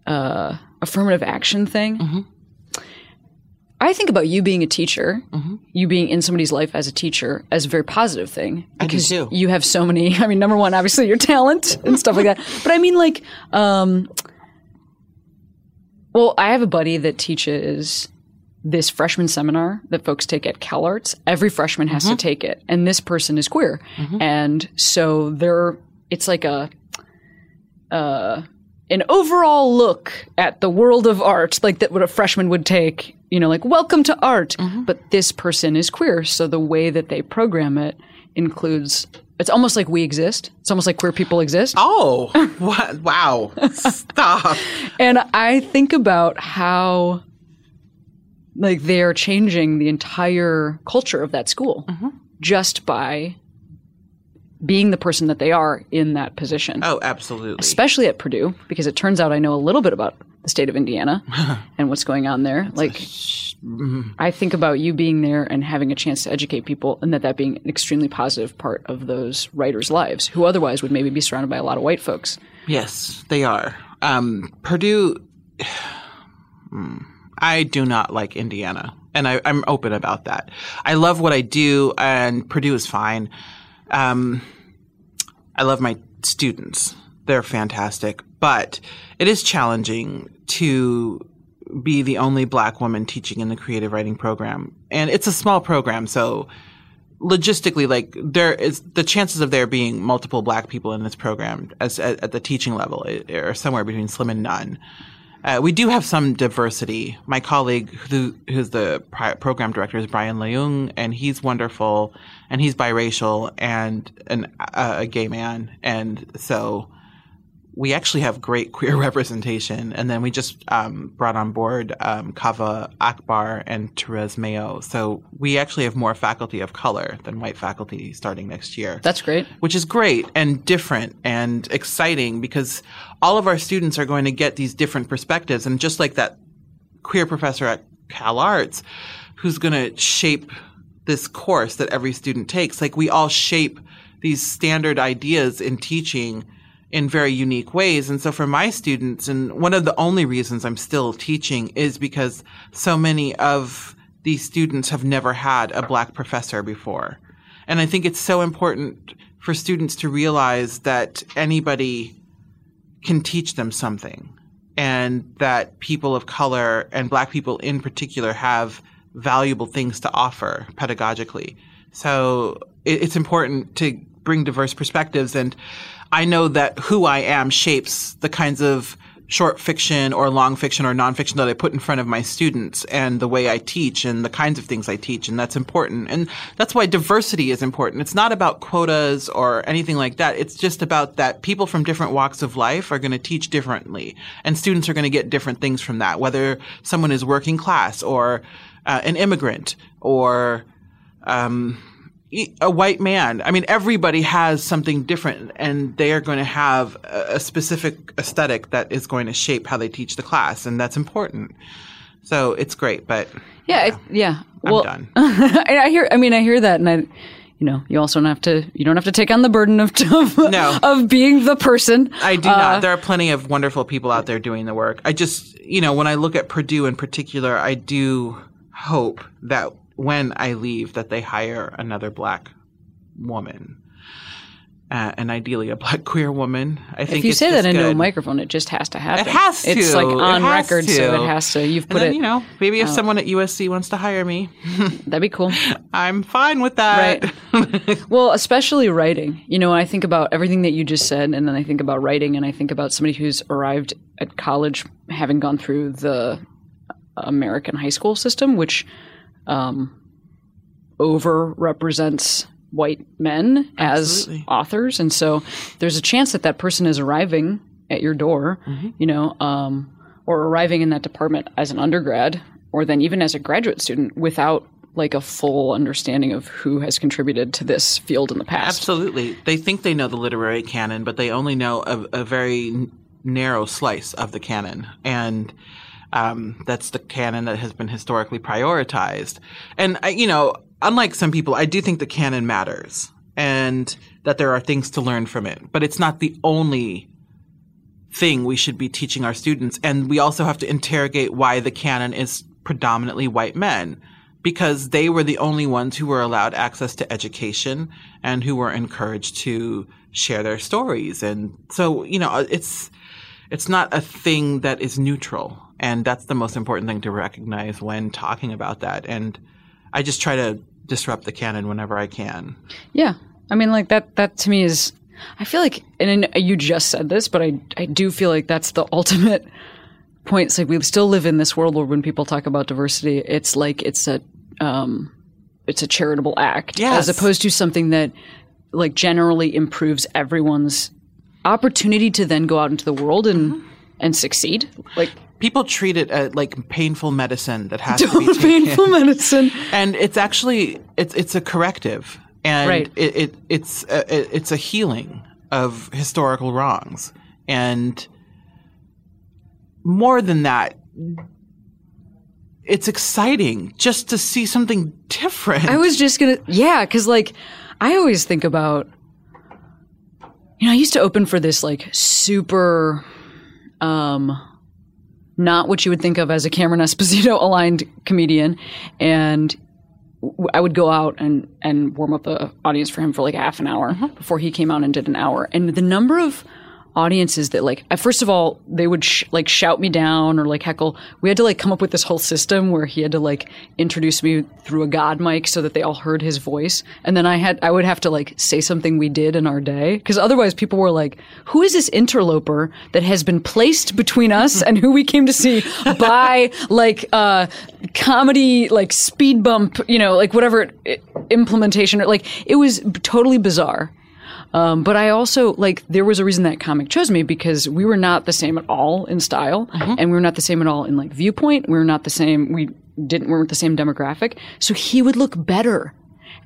Uh, affirmative action thing. I think about you being a teacher, mm-hmm. you being in somebody's life as a teacher, as a very positive thing I do because too. you have so many. I mean, number one, obviously your talent and stuff like that. But I mean, like, um, well, I have a buddy that teaches this freshman seminar that folks take at CalArts. Every freshman has to mm-hmm. take it, and this person is queer, mm-hmm. and so they're. It's like a uh, an overall look at the world of art, like that what a freshman would take, you know, like welcome to art. Mm-hmm. But this person is queer, so the way that they program it includes it's almost like we exist. It's almost like queer people exist. Oh, what? Wow. Stop. And I think about how like they are changing the entire culture of that school mm-hmm. just by being the person that they are in that position. Oh, absolutely. especially at Purdue, because it turns out I know a little bit about the state of Indiana and what's going on there. like, I think about you being there and having a chance to educate people, and that that being an extremely positive part of those writers' lives, who otherwise would maybe be surrounded by a lot of white folks. Yes, they are. Um, Purdue, Hmm. I do not like Indiana, and I, I'm open about that. I love what I do, and Purdue is fine. Um, I love my students. They're fantastic, but it is challenging to be the only black woman teaching in the creative writing program. And it's a small program, so logistically, like there is the chances of there being multiple black people in this program as at, at the teaching level i- are somewhere between slim and none. Uh, we do have some diversity. My colleague, who, who's the pri- program director, is Brian Leung, and he's wonderful, and he's biracial and an, uh, a gay man, and so we actually have great queer representation. And then we just um, brought on board um, Kaveh Akbar and Terese Mailhot, so we actually have more faculty of color than white faculty starting next year That's great. which is great and different and exciting because all of our students are going to get these different perspectives. And just like that queer professor at Cal Arts, who's going to shape this course that every student takes, like we all shape these standard ideas in teaching in very unique ways. And so for my students, and one of the only reasons I'm still teaching is because so many of these students have never had a black professor before. And I think it's so important for students to realize that anybody can teach them something and that people of color and black people in particular have valuable things to offer pedagogically. So it's important to bring diverse perspectives. And I know that who I am shapes the kinds of short fiction or long fiction or nonfiction that I put in front of my students and the way I teach and the kinds of things I teach. And that's important. And that's why diversity is important. It's not about quotas or anything like that. It's just about that people from different walks of life are going to teach differently and students are going to get different things from that, whether someone is working class or uh, an immigrant or, um, a white man. I mean, everybody has something different, and they are going to have a, specific aesthetic that is going to shape how they teach the class, and that's important. So it's great, but Yeah, it, yeah. I'm well, done. I I hear. I mean, I hear that, and I, you know, you also don't have to. You don't have to take on the burden of of, No. of being the person. I do Uh, not. There are plenty of wonderful people out there doing the work. I just, you know, when I look at Purdue in particular, I do hope that when I leave, that they hire another black woman. Uh, and ideally a black queer woman. I think If you say that into a microphone, it just has to happen. It has to. It's like on has record, so it has to. You've put then, it. you know, maybe if someone at USC wants to hire me, That'd be cool. I'm fine with that. Right. well, especially writing. You know, I think about everything that you just said, and then I think about writing, and I think about somebody who's arrived at college having gone through the American high school system, which um, overrepresents white men Absolutely. as authors, and so there's a chance that that person is arriving at your door, you know, um, or arriving in that department as an undergrad, or then even as a graduate student without like a full understanding of who has contributed to this field in the past. Absolutely. They think they know the literary canon, but they only know a, a very narrow slice of the canon. And um, that's the canon that has been historically prioritized. And, I, you know, unlike some people, I do think the canon matters and that there are things to learn from it. But it's not the only thing we should be teaching our students. And we also have to interrogate why the canon is predominantly white men because they were the only ones who were allowed access to education and who were encouraged to share their stories. And so, you know, it's, it's not a thing that is neutral. And that's the most important thing to recognize when talking about that. And I just try to disrupt the canon whenever I can. Yeah. I mean, like that, that to me is, I feel like, and you just said this, but I, I do feel like that's the ultimate point. It's like we still live in this world where when people talk about diversity, it's like it's a, um, it's a charitable act Yes. as opposed to something that like generally improves everyone's opportunity to then go out into the world and, and succeed. Like People treat it as like painful medicine that has to be taken. painful medicine. and it's actually it's it's a corrective and Right. it, it it's a, it- it's a healing of historical wrongs and more than that it's exciting just to see something different I was just gonna, yeah, because like I always think about, you know, I used to open for this like super, um, not what you would think of as a Cameron Esposito aligned comedian, and I would go out and and warm up the audience for him for like half an hour uh-huh. before he came out and did an hour, and the number of audiences that like first of all they would sh- like shout me down or like heckle. We had to like come up with this whole system where he had to like introduce me through a god mic so that they all heard his voice. And then i had i would have to like say something we did in our day. Because otherwise people were like who is this interloper that has been placed between us and who we came to see by like uh comedy like speed bump you know like whatever i- implementation or like it was totally bizarre um, but I also like there was a reason that comic chose me because we were not the same at all in style, and we were not the same at all in like viewpoint. We were not the same. We didn't we weren't the same demographic. So he would look better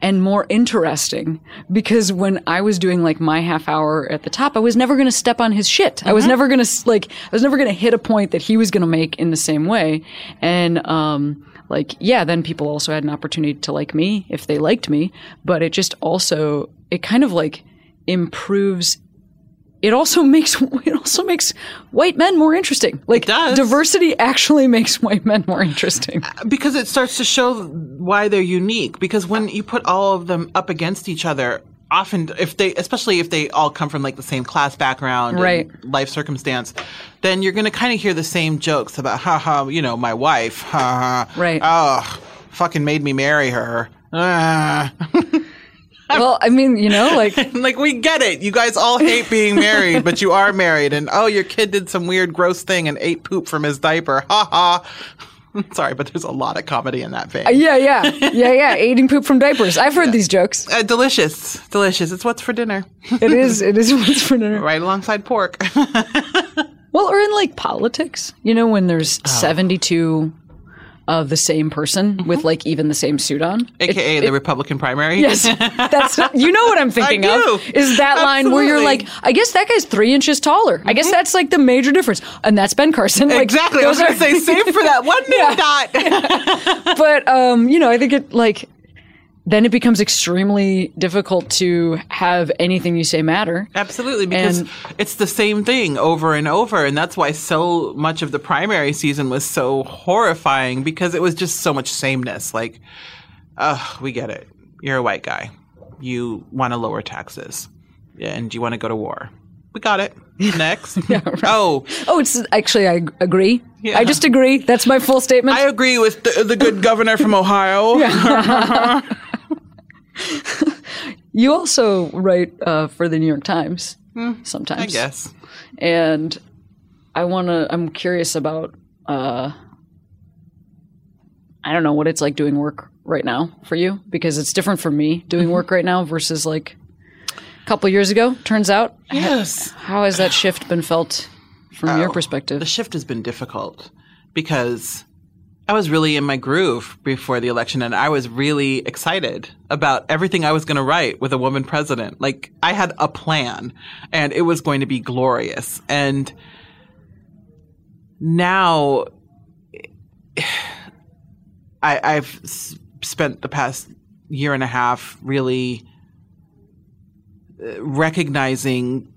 and more interesting because when I was doing like my half hour at the top, I was never going to step on his shit. I was never going to like I was never going to hit a point that he was going to make in the same way. And um like yeah, then people also had an opportunity to like me if they liked me, but it just also it kind of like improves it also makes it also makes white men more interesting. Like does. diversity actually makes white men more interesting. because it starts to show why they're unique because when you put all of them up against each other often if they especially if they all come from like the same class background Right. and life circumstance then you're going to kind of hear the same jokes about haha you know my wife ha ha Right. oh fucking made me marry her Ah. well, I mean, you know, like like we get it you guys all hate being married but you are married and oh your kid did some weird gross thing and ate poop from his diaper ha ha sorry but there's a lot of comedy in that vein yeah, yeah, yeah, yeah. Eating poop from diapers. I've heard these jokes. Uh, delicious, delicious. It's what's for dinner, It is. It is what's for dinner. right alongside pork. Well, or in like politics, you know, when there's 72 of the same person with like even the same suit on. AKA the Republican primary. Yes, that's you know what I'm thinking I do. of is that line where you're like, I guess that guy's three inches taller. I guess that's like the major difference, and that's Ben Carson. Like, Exactly. I was going to say, save for that one name dot. but um, you know, I think it like then it becomes extremely difficult to have anything you say matter. Absolutely, because And- it's the same thing over and over. And that's why so much of the primary season was so horrifying because it was just so much sameness. Like, uh, we get it. You're a white guy. You want to lower taxes. And you want to go to war. We got it. Next. Oh, Oh, it's actually I agree. Yeah. I just agree. That's my full statement. I agree with the, the good governor from Ohio. you also write uh, for the New York Times sometimes. Hmm, I guess. and I want to. I'm curious about. Uh, I don't know what it's like doing work right now for you because it's different for me Mm-hmm. doing work right now versus like a couple years ago. Turns out, Yes. how has that shift been felt from your perspective? The shift has been difficult because I was really in my groove before the election and I was really excited about everything I was going to write with a woman president. Like I had a plan and it was going to be glorious. And now I, I've spent the past year and a half really uh, recognizing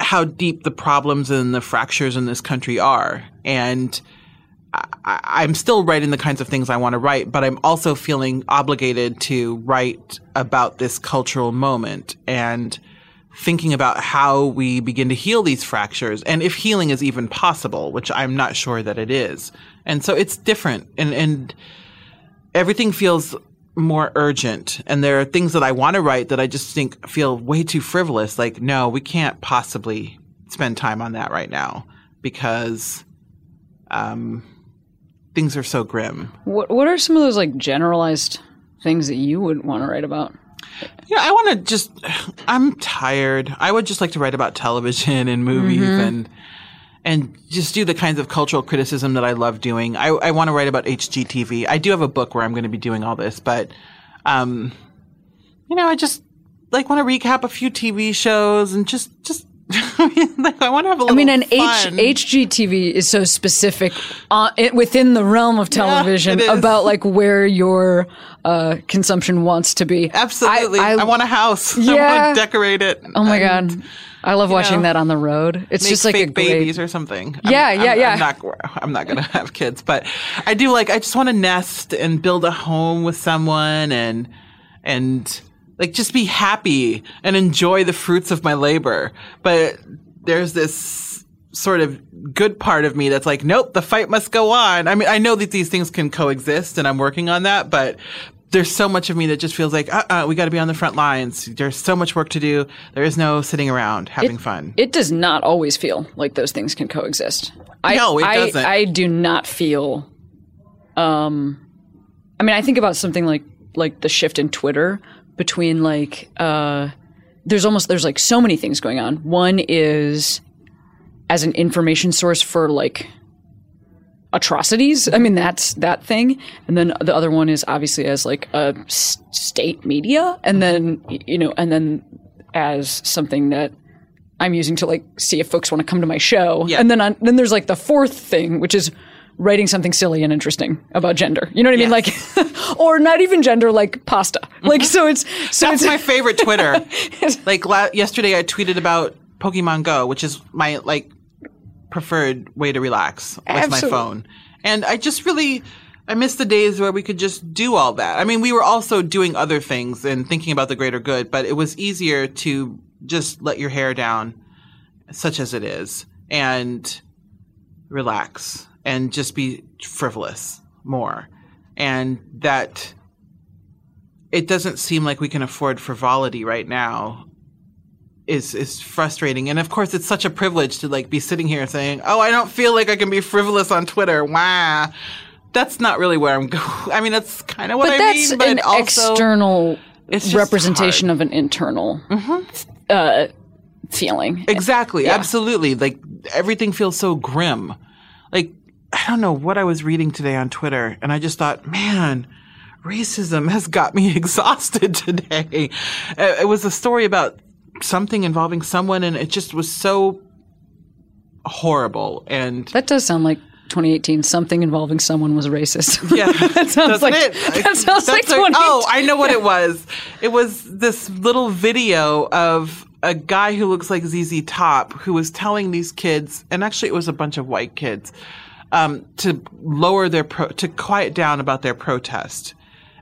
how deep the problems and the fractures in this country are. And I, I'm still writing the kinds of things I want to write, but I'm also feeling obligated to write about this cultural moment and thinking about how we begin to heal these fractures and if healing is even possible, which I'm not sure that it is. And so it's different and, and everything feels more urgent. And there are things that I want to write that I just think feel way too frivolous. Like, no, we can't possibly spend time on that right now because, um, things are so grim. What What are some of those like generalized things that you would want to write about? Yeah, I want to just. I'm tired. I would just like to write about television and movies and and just do the kinds of cultural criticism that I love doing. I, I want to write about HGTV. I do have a book where I'm going to be doing all this, but um, you know, I just like want to recap a few TV shows and just just. Like I want to have a I little. mean, an H. HGTV is so specific uh, it, within the realm of television is. about like where your uh, consumption wants to be. Absolutely, I, I, want a house. I Yeah. want to decorate it. oh my and god, I love watching know, that on the road. It's just like a great. babies or something. I'm- Yeah, I'm, yeah, yeah. I'm not. I'm not gonna have kids, but I do like. I just want to nest and build a home with someone and and like just be happy and enjoy the fruits of my labor. But there's this sort of good part of me that's like, nope, the fight must go on. I mean, I know that these things can coexist, and I'm working on that, but. There's so much of me that just feels like, uh, uh we got to be on the front lines. There's so much work to do. There is no sitting around having fun. It does not always feel like those things can coexist. I, No, it I, doesn't. I do not feel. Um, I mean, I think about something like like the shift in Twitter between like uh, there's almost there's like so many things going on. One is as an information source for like atrocities. I mean, that's that thing. And then the other one is obviously as like a s- state media, and then you know, and then as something that I'm using to like see if folks want to come to my show. Yeah. And then on, then there's like the fourth thing, which is writing something silly and interesting about gender. You know what I mean? Like, or not even gender, like pasta. Mm-hmm. Like, so it's so That's it's my favorite Twitter. like la- yesterday, I tweeted about Pokemon Go, which is my like preferred way to relax with my phone, and I just really. I miss the days where we could just do all that. I mean, we were also doing other things and thinking about the greater good, but it was easier to just let your hair down, such as it is, and relax and just be frivolous more. And that it doesn't seem like we can afford frivolity right now is is frustrating and of course it's such a privilege to like be sitting here saying oh i don't feel like i can be frivolous on twitter wow that's not really where i'm going i mean that's kind of what but i that's mean but an also external it's representation hard. Mm-hmm. of an internal uh, feeling. Exactly. Yeah. Absolutely. Like everything feels so grim. Like I don't know what I was reading today on Twitter and I just thought, man, racism has got me exhausted today. Uh, It was a story about something involving someone and it just was so horrible and That does sound like 2018. Something involving someone was racist. Yeah, that sounds like it? that sounds like That's a- 2018. oh, I know what it was. It was this little video of a guy who looks like ZZ Top who was telling these kids, and actually it was a bunch of white kids, um, to lower their pro- to quiet down about their protest,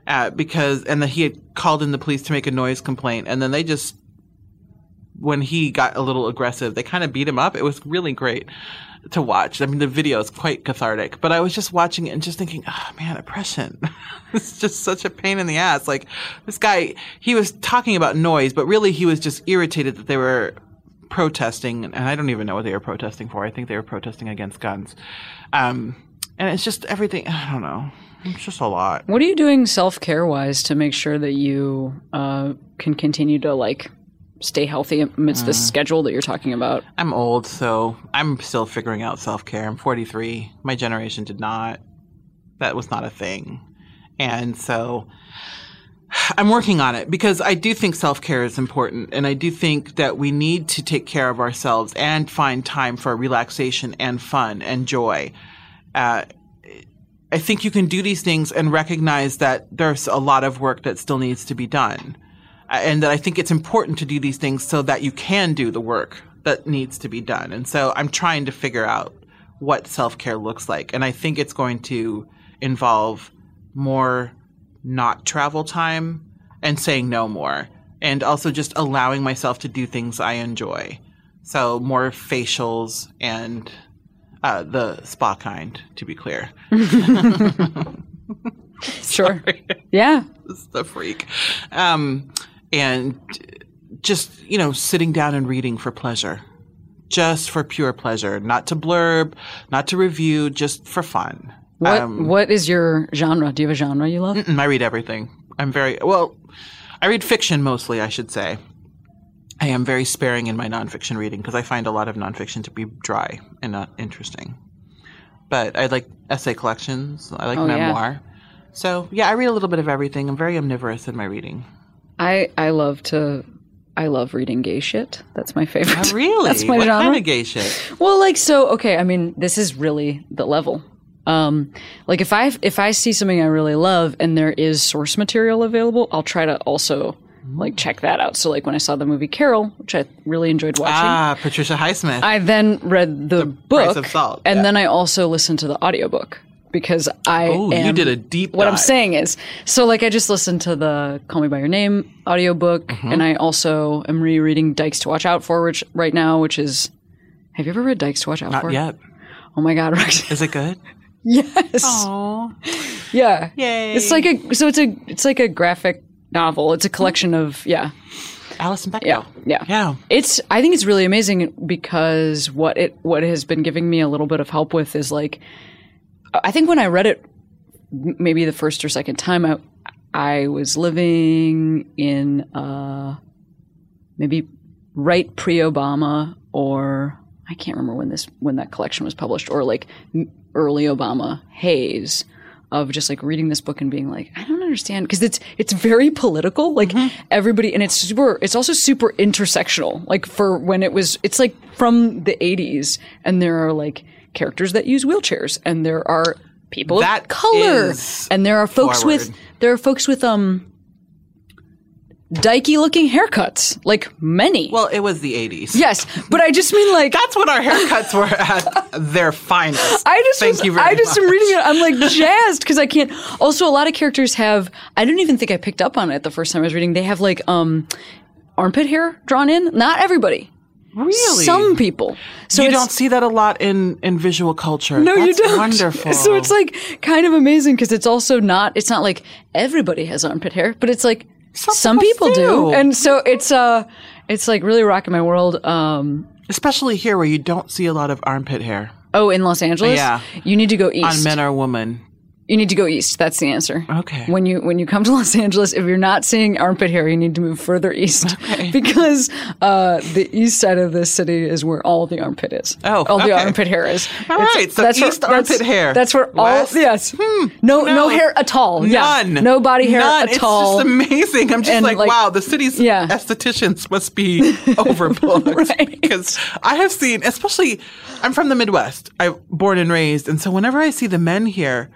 uh, because and that he had called in the police to make a noise complaint, and then they just when he got a little aggressive, they kind of beat him up. It was really great to watch. I mean, the video is quite cathartic, but I was just watching it and just thinking, oh man, oppression. it's just such a pain in the ass. Like this guy, he was talking about noise, but really he was just irritated that they were protesting. And I don't even know what they were protesting for. I think they were protesting against guns. Um, and it's just everything. I don't know. It's just a lot. What are you doing self care wise to make sure that you uh, can continue to like stay healthy amidst Mm. this schedule that you're talking about? I'm old, so I'm still figuring out self care. I'm 43. My generation did not. That was not a thing. And so I'm working on it because I do think self care is important. And I do think that we need to take care of ourselves and find time for relaxation and fun and joy. Uh, I think you can do these things and recognize that there's a lot of work that still needs to be done. Uh, And that I think it's important to do these things so that you can do the work that needs to be done. And so I'm trying to figure out what self care looks like. And I think it's going to involve more not travel time and saying no more. And also just allowing myself to do things I enjoy. So more facials and uh, the spa kind, to be clear. Sure. Yeah. The freak. Um, and just, you know, sitting down and reading for pleasure. Just for pure pleasure. Not to blurb, not to review, just for fun. What Um, What is your genre? Do you have a genre you love? I read everything. I'm very, well, I read fiction mostly, I should say. I am very sparing in my nonfiction reading because I find a lot of nonfiction to be dry and not interesting. But I like essay collections. I like Oh, yeah. memoir. So, yeah, I read a little bit of everything. I'm very omnivorous in my reading. I I love to. I love reading gay shit. That's my favorite. Oh, really? That's my what genre. kind of gay shit? Well, like so, okay. I mean, this is really the level. Um, like if I if I see something I really love and there is source material available, I'll try to also like check that out. So like when I saw the movie Carol, which I really enjoyed watching, Ah, Patricia Highsmith. I then read the, Price book of Salt, and yeah. then I also listened to the audiobook because I Oh, you did a deep What I'm saying is, so like I just listened to the Call Me by Your Name audiobook Mm-hmm. and I also am rereading Dykes to Watch Out For which right now, which is Have you ever read Dykes to Watch Out Not For? yet. Oh my god. Is it good? yes. Oh, Yeah. Yay. It's like a so it's a it's like a graphic novel. It's a collection of yeah. Alison Bechdel. Yeah. Yeah. Yeah. It's I think it's really amazing because what it what has been giving me a little bit of help with is like I think when I read it maybe the first or second time I I was living in uh maybe right pre-Obama or I can't remember when this when that collection was published or like early Obama haze of just like reading this book and being like I don't understand. Because it's it's very political like everybody and it's super it's also super intersectional like for when it was it's like from the 80s and there are like characters that use wheelchairs and there are people That of color and there are folks with there are folks with um dykey looking haircuts like many Well, it was the 80s. yes but i just mean like That's when our haircuts were at their finest. I just Thank was, you very much. I just am reading it. I'm like jazzed because I can't. Also, a lot of characters have. I didn't even think I picked up on it the first time I was reading. They have like um armpit hair drawn in. Not everybody. Really? Some people. So you don't see that a lot in, in visual culture. No, That's you don't. Wonderful. So it's like kind of amazing because it's also not. It's not like everybody has armpit hair, but it's like some, of us people do. do. and so it's uh, it's like really rocking my world. Um, especially here where you don't see a lot of armpit hair oh, in Los Angeles, Yeah. you need to go east. on men or women. You need to go east. That's the answer. Okay. When you when you come to Los Angeles, if you're not seeing armpit hair, you need to move further east okay. because uh, the east side of this city is where all the armpit is. Oh, all the armpit hair is. All It's- right, so where- east armpit hair. That's where West? all yes. no, no, no. hair at all. Yeah. None. No body hair None. at all. It's just amazing. I'm just like, like- wow, the city's Yeah. estheticians must be overbooked. Right. Because I have seen, especially, I'm from the Midwest. I'm born and raised. And so whenever I see the men here,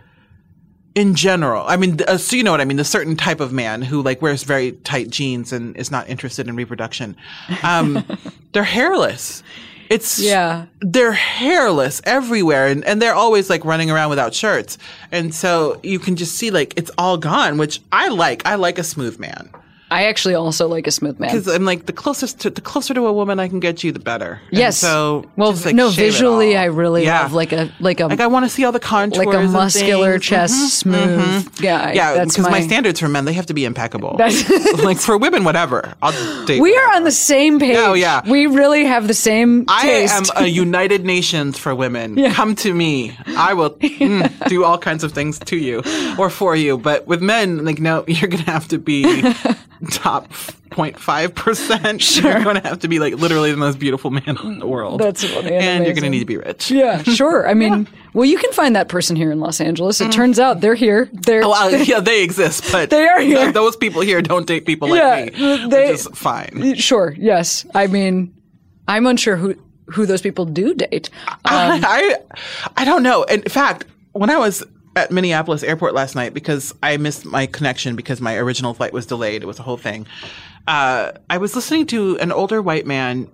in general, I mean, uh, so you know what I mean, the certain type of man who like wears very tight jeans and is not interested in reproduction, um, they're hairless. It's Yeah. they're hairless everywhere and, and they're always like running around without shirts. And so you can just see like it's all gone, which I like. I like a smooth man. I actually also like a smooth man. Because I'm like the closest to the closer to a woman I can get you, the better. And Yes. so well, just, like, no, visually. I really Yeah. love like a like a like I want to see all the contours, like a muscular chest, Mhm, smooth mhm. guy. Yeah, that's because my, my standards for men they have to be impeccable. Like for women, whatever. I'll date. We are on the same page. Oh, yeah. We really have the same I taste. am a United Nations for women. Come to me. I will mm, do all kinds of things to you or for you. But with men, like, no, you're going to have to be top 0.5%. Sure. you're going to have to be like literally the most beautiful man in the world. That's funny and And you're going to need to be rich. yeah, sure. I mean, well, you can find that person here in Los Angeles. It turns out they're here. They're Mm. Well, yeah, they exist, but They are here. th- those people here don't date people like Yeah, me, they- which is fine. sure. Yes. I mean, I'm unsure who who those people do date. Um, I I don't know. In fact, when I was at Minneapolis airport last night because I missed my connection because my original flight was delayed. It was a whole thing. Uh, I was listening to an older white man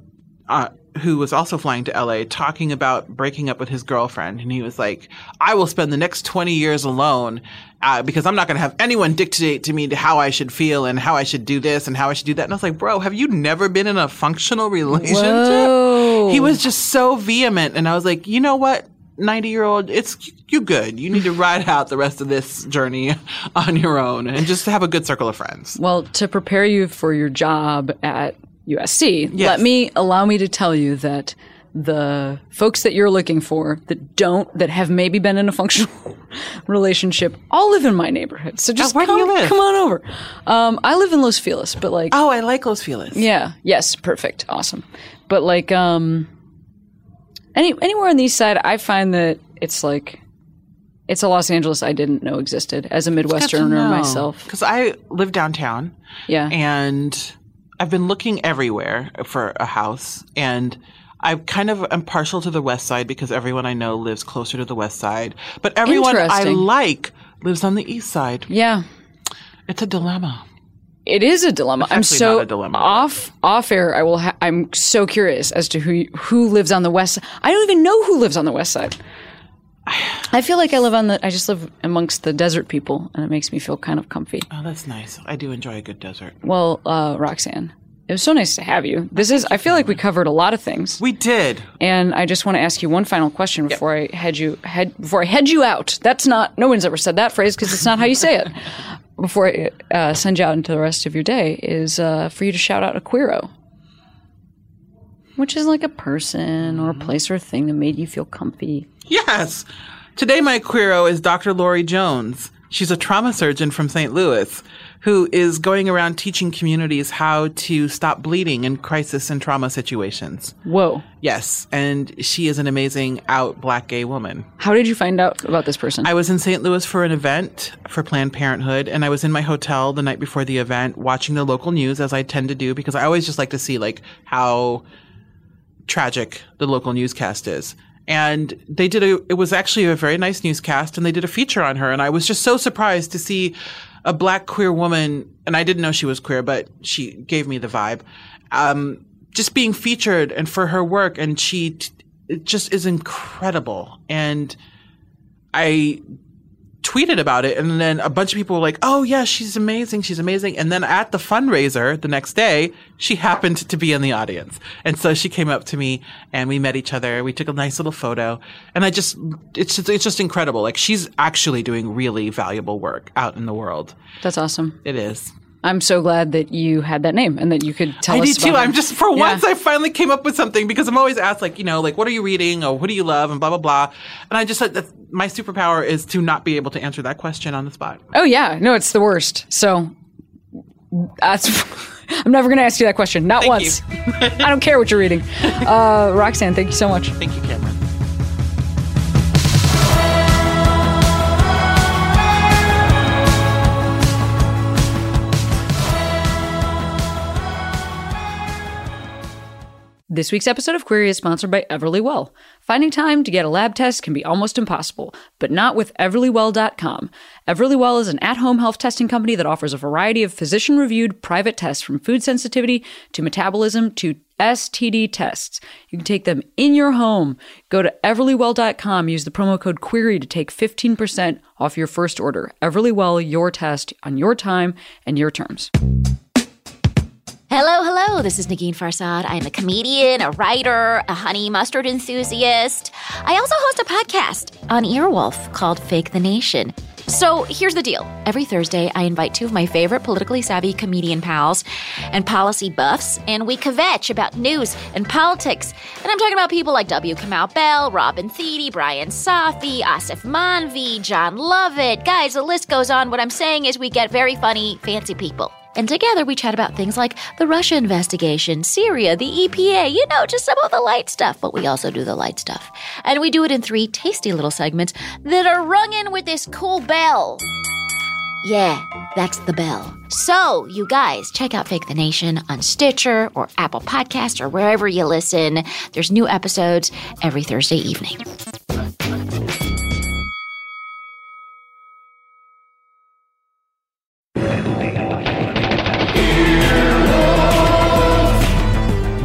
uh, who was also flying to LA talking about breaking up with his girlfriend. And he was like, I will spend the next 20 years alone uh, because I'm not going to have anyone dictate to me to how I should feel and how I should do this and how I should do that. And I was like, bro, have you never been in a functional relationship? Whoa. He was just so vehement. And I was like, you know what? 90 year old, it's you good. You need to ride out the rest of this journey on your own and just have a good circle of friends. Well, to prepare you for your job at USC, Yes. let me allow me to tell you that the folks that you're looking for that don't that have maybe been in a functional relationship all live in my neighborhood. So just Oh, where do come, you live? come on over. Um, I live in Los Feliz, but like Oh, I like Los Feliz. yeah, yes, perfect, awesome. But like um, any anywhere on the east side, I find that it's like it's a Los Angeles I didn't know existed as a Midwesterner myself. Because I live downtown. Yeah. and I've been looking everywhere for a house, and I kind of am partial to the west side because everyone I know lives closer to the west side, but everyone I like lives on the east side. yeah. It's a dilemma. It is a dilemma. I'm so a dilemma. off off air. I will. Ha- I'm so curious as to who who lives on the west. side. I don't even know who lives on the west side. I feel like I live on the. I just live amongst the desert people, and it makes me feel kind of comfy. Oh, that's nice. I do enjoy a good desert. Well, uh, Roxane, it was so nice to have you. This is. I feel like we covered a lot of things, We did. and I just want to ask you one final question before I head you head before I head you out. That's not. No one's ever said that phrase because it's not how you say it. Before I uh, send you out into the rest of your day, is uh, for you to shout out a queero, which is like a person or a place or a thing that made you feel comfy. Yes. Today, my queero is Dr. Lori Jones. She's a trauma surgeon from St. Louis who is going around teaching communities how to stop bleeding in crisis and trauma situations. Whoa! Yes. And she is an amazing out black gay woman. How did you find out about this person? I was in St. Louis for an event for Planned Parenthood, and I was in my hotel the night before the event watching the local news, as I tend to do, because I always just like to see like how tragic the local newscast is. And they did a, it was actually a very nice newscast, and they did a feature on her, and I was just so surprised to see a black queer woman, and I didn't know she was queer, but she gave me the vibe. Um, just being featured and for her work, and she t- it just is incredible. And I tweeted about it and then a bunch of people were like, "Oh yeah, she's amazing. She's amazing." And then at the fundraiser the next day, she happened to be in the audience. And so she came up to me and we met each other. We took a nice little photo. And I just it's just, it's just incredible. Like she's actually doing really valuable work out in the world. That's awesome. It is. I'm so glad that you had that name and that you could tell I us do too. about I'm just for Yeah. once I finally came up with something because I'm always asked like, you know, like what are you reading or what do you love and blah blah blah. And I just said that my superpower is to not be able to answer that question on the spot. Oh yeah, no, it's the worst. So that's. I'm never going to ask you that question. Not Thank once. I don't care what you're reading. Uh, Roxane, thank you so much. Thank you, Cameron. This week's episode of Queery is sponsored by Everlywell. Finding time to get a lab test can be almost impossible, but not with EverlyWell.com. Everlywell is an at-home health testing company that offers a variety of physician-reviewed private tests from food sensitivity to metabolism to STD tests. You can take them in your home. Go to everlywell.com, use the promo code QUEERY to take 15% off your first order. Everlywell, your test on your time and your terms. Hello, hello. This is Negin Farsad. I am a comedian, a writer, a honey mustard enthusiast. I also host a podcast on Earwolf called Fake the Nation. So here's the deal. Every Thursday, I invite two of my favorite politically savvy comedian pals and policy buffs, and we kvetch about news and politics. And I'm talking about people like W. Kamau Bell, Robin Thede, Brian Safi, Aasif Mandvi, Jon Lovett. Guys, the list goes on. What I'm saying is we get very funny, fancy people. And together we chat about things like the Russia investigation, Syria, the EPA, you know, just some of the light stuff, but we also do the light stuff. And we do it in three tasty little segments that are rung in with this cool bell. Yeah, that's the bell. So, you guys, check out Fake the Nation on Stitcher or Apple Podcasts or wherever you listen. There's new episodes every Thursday evening.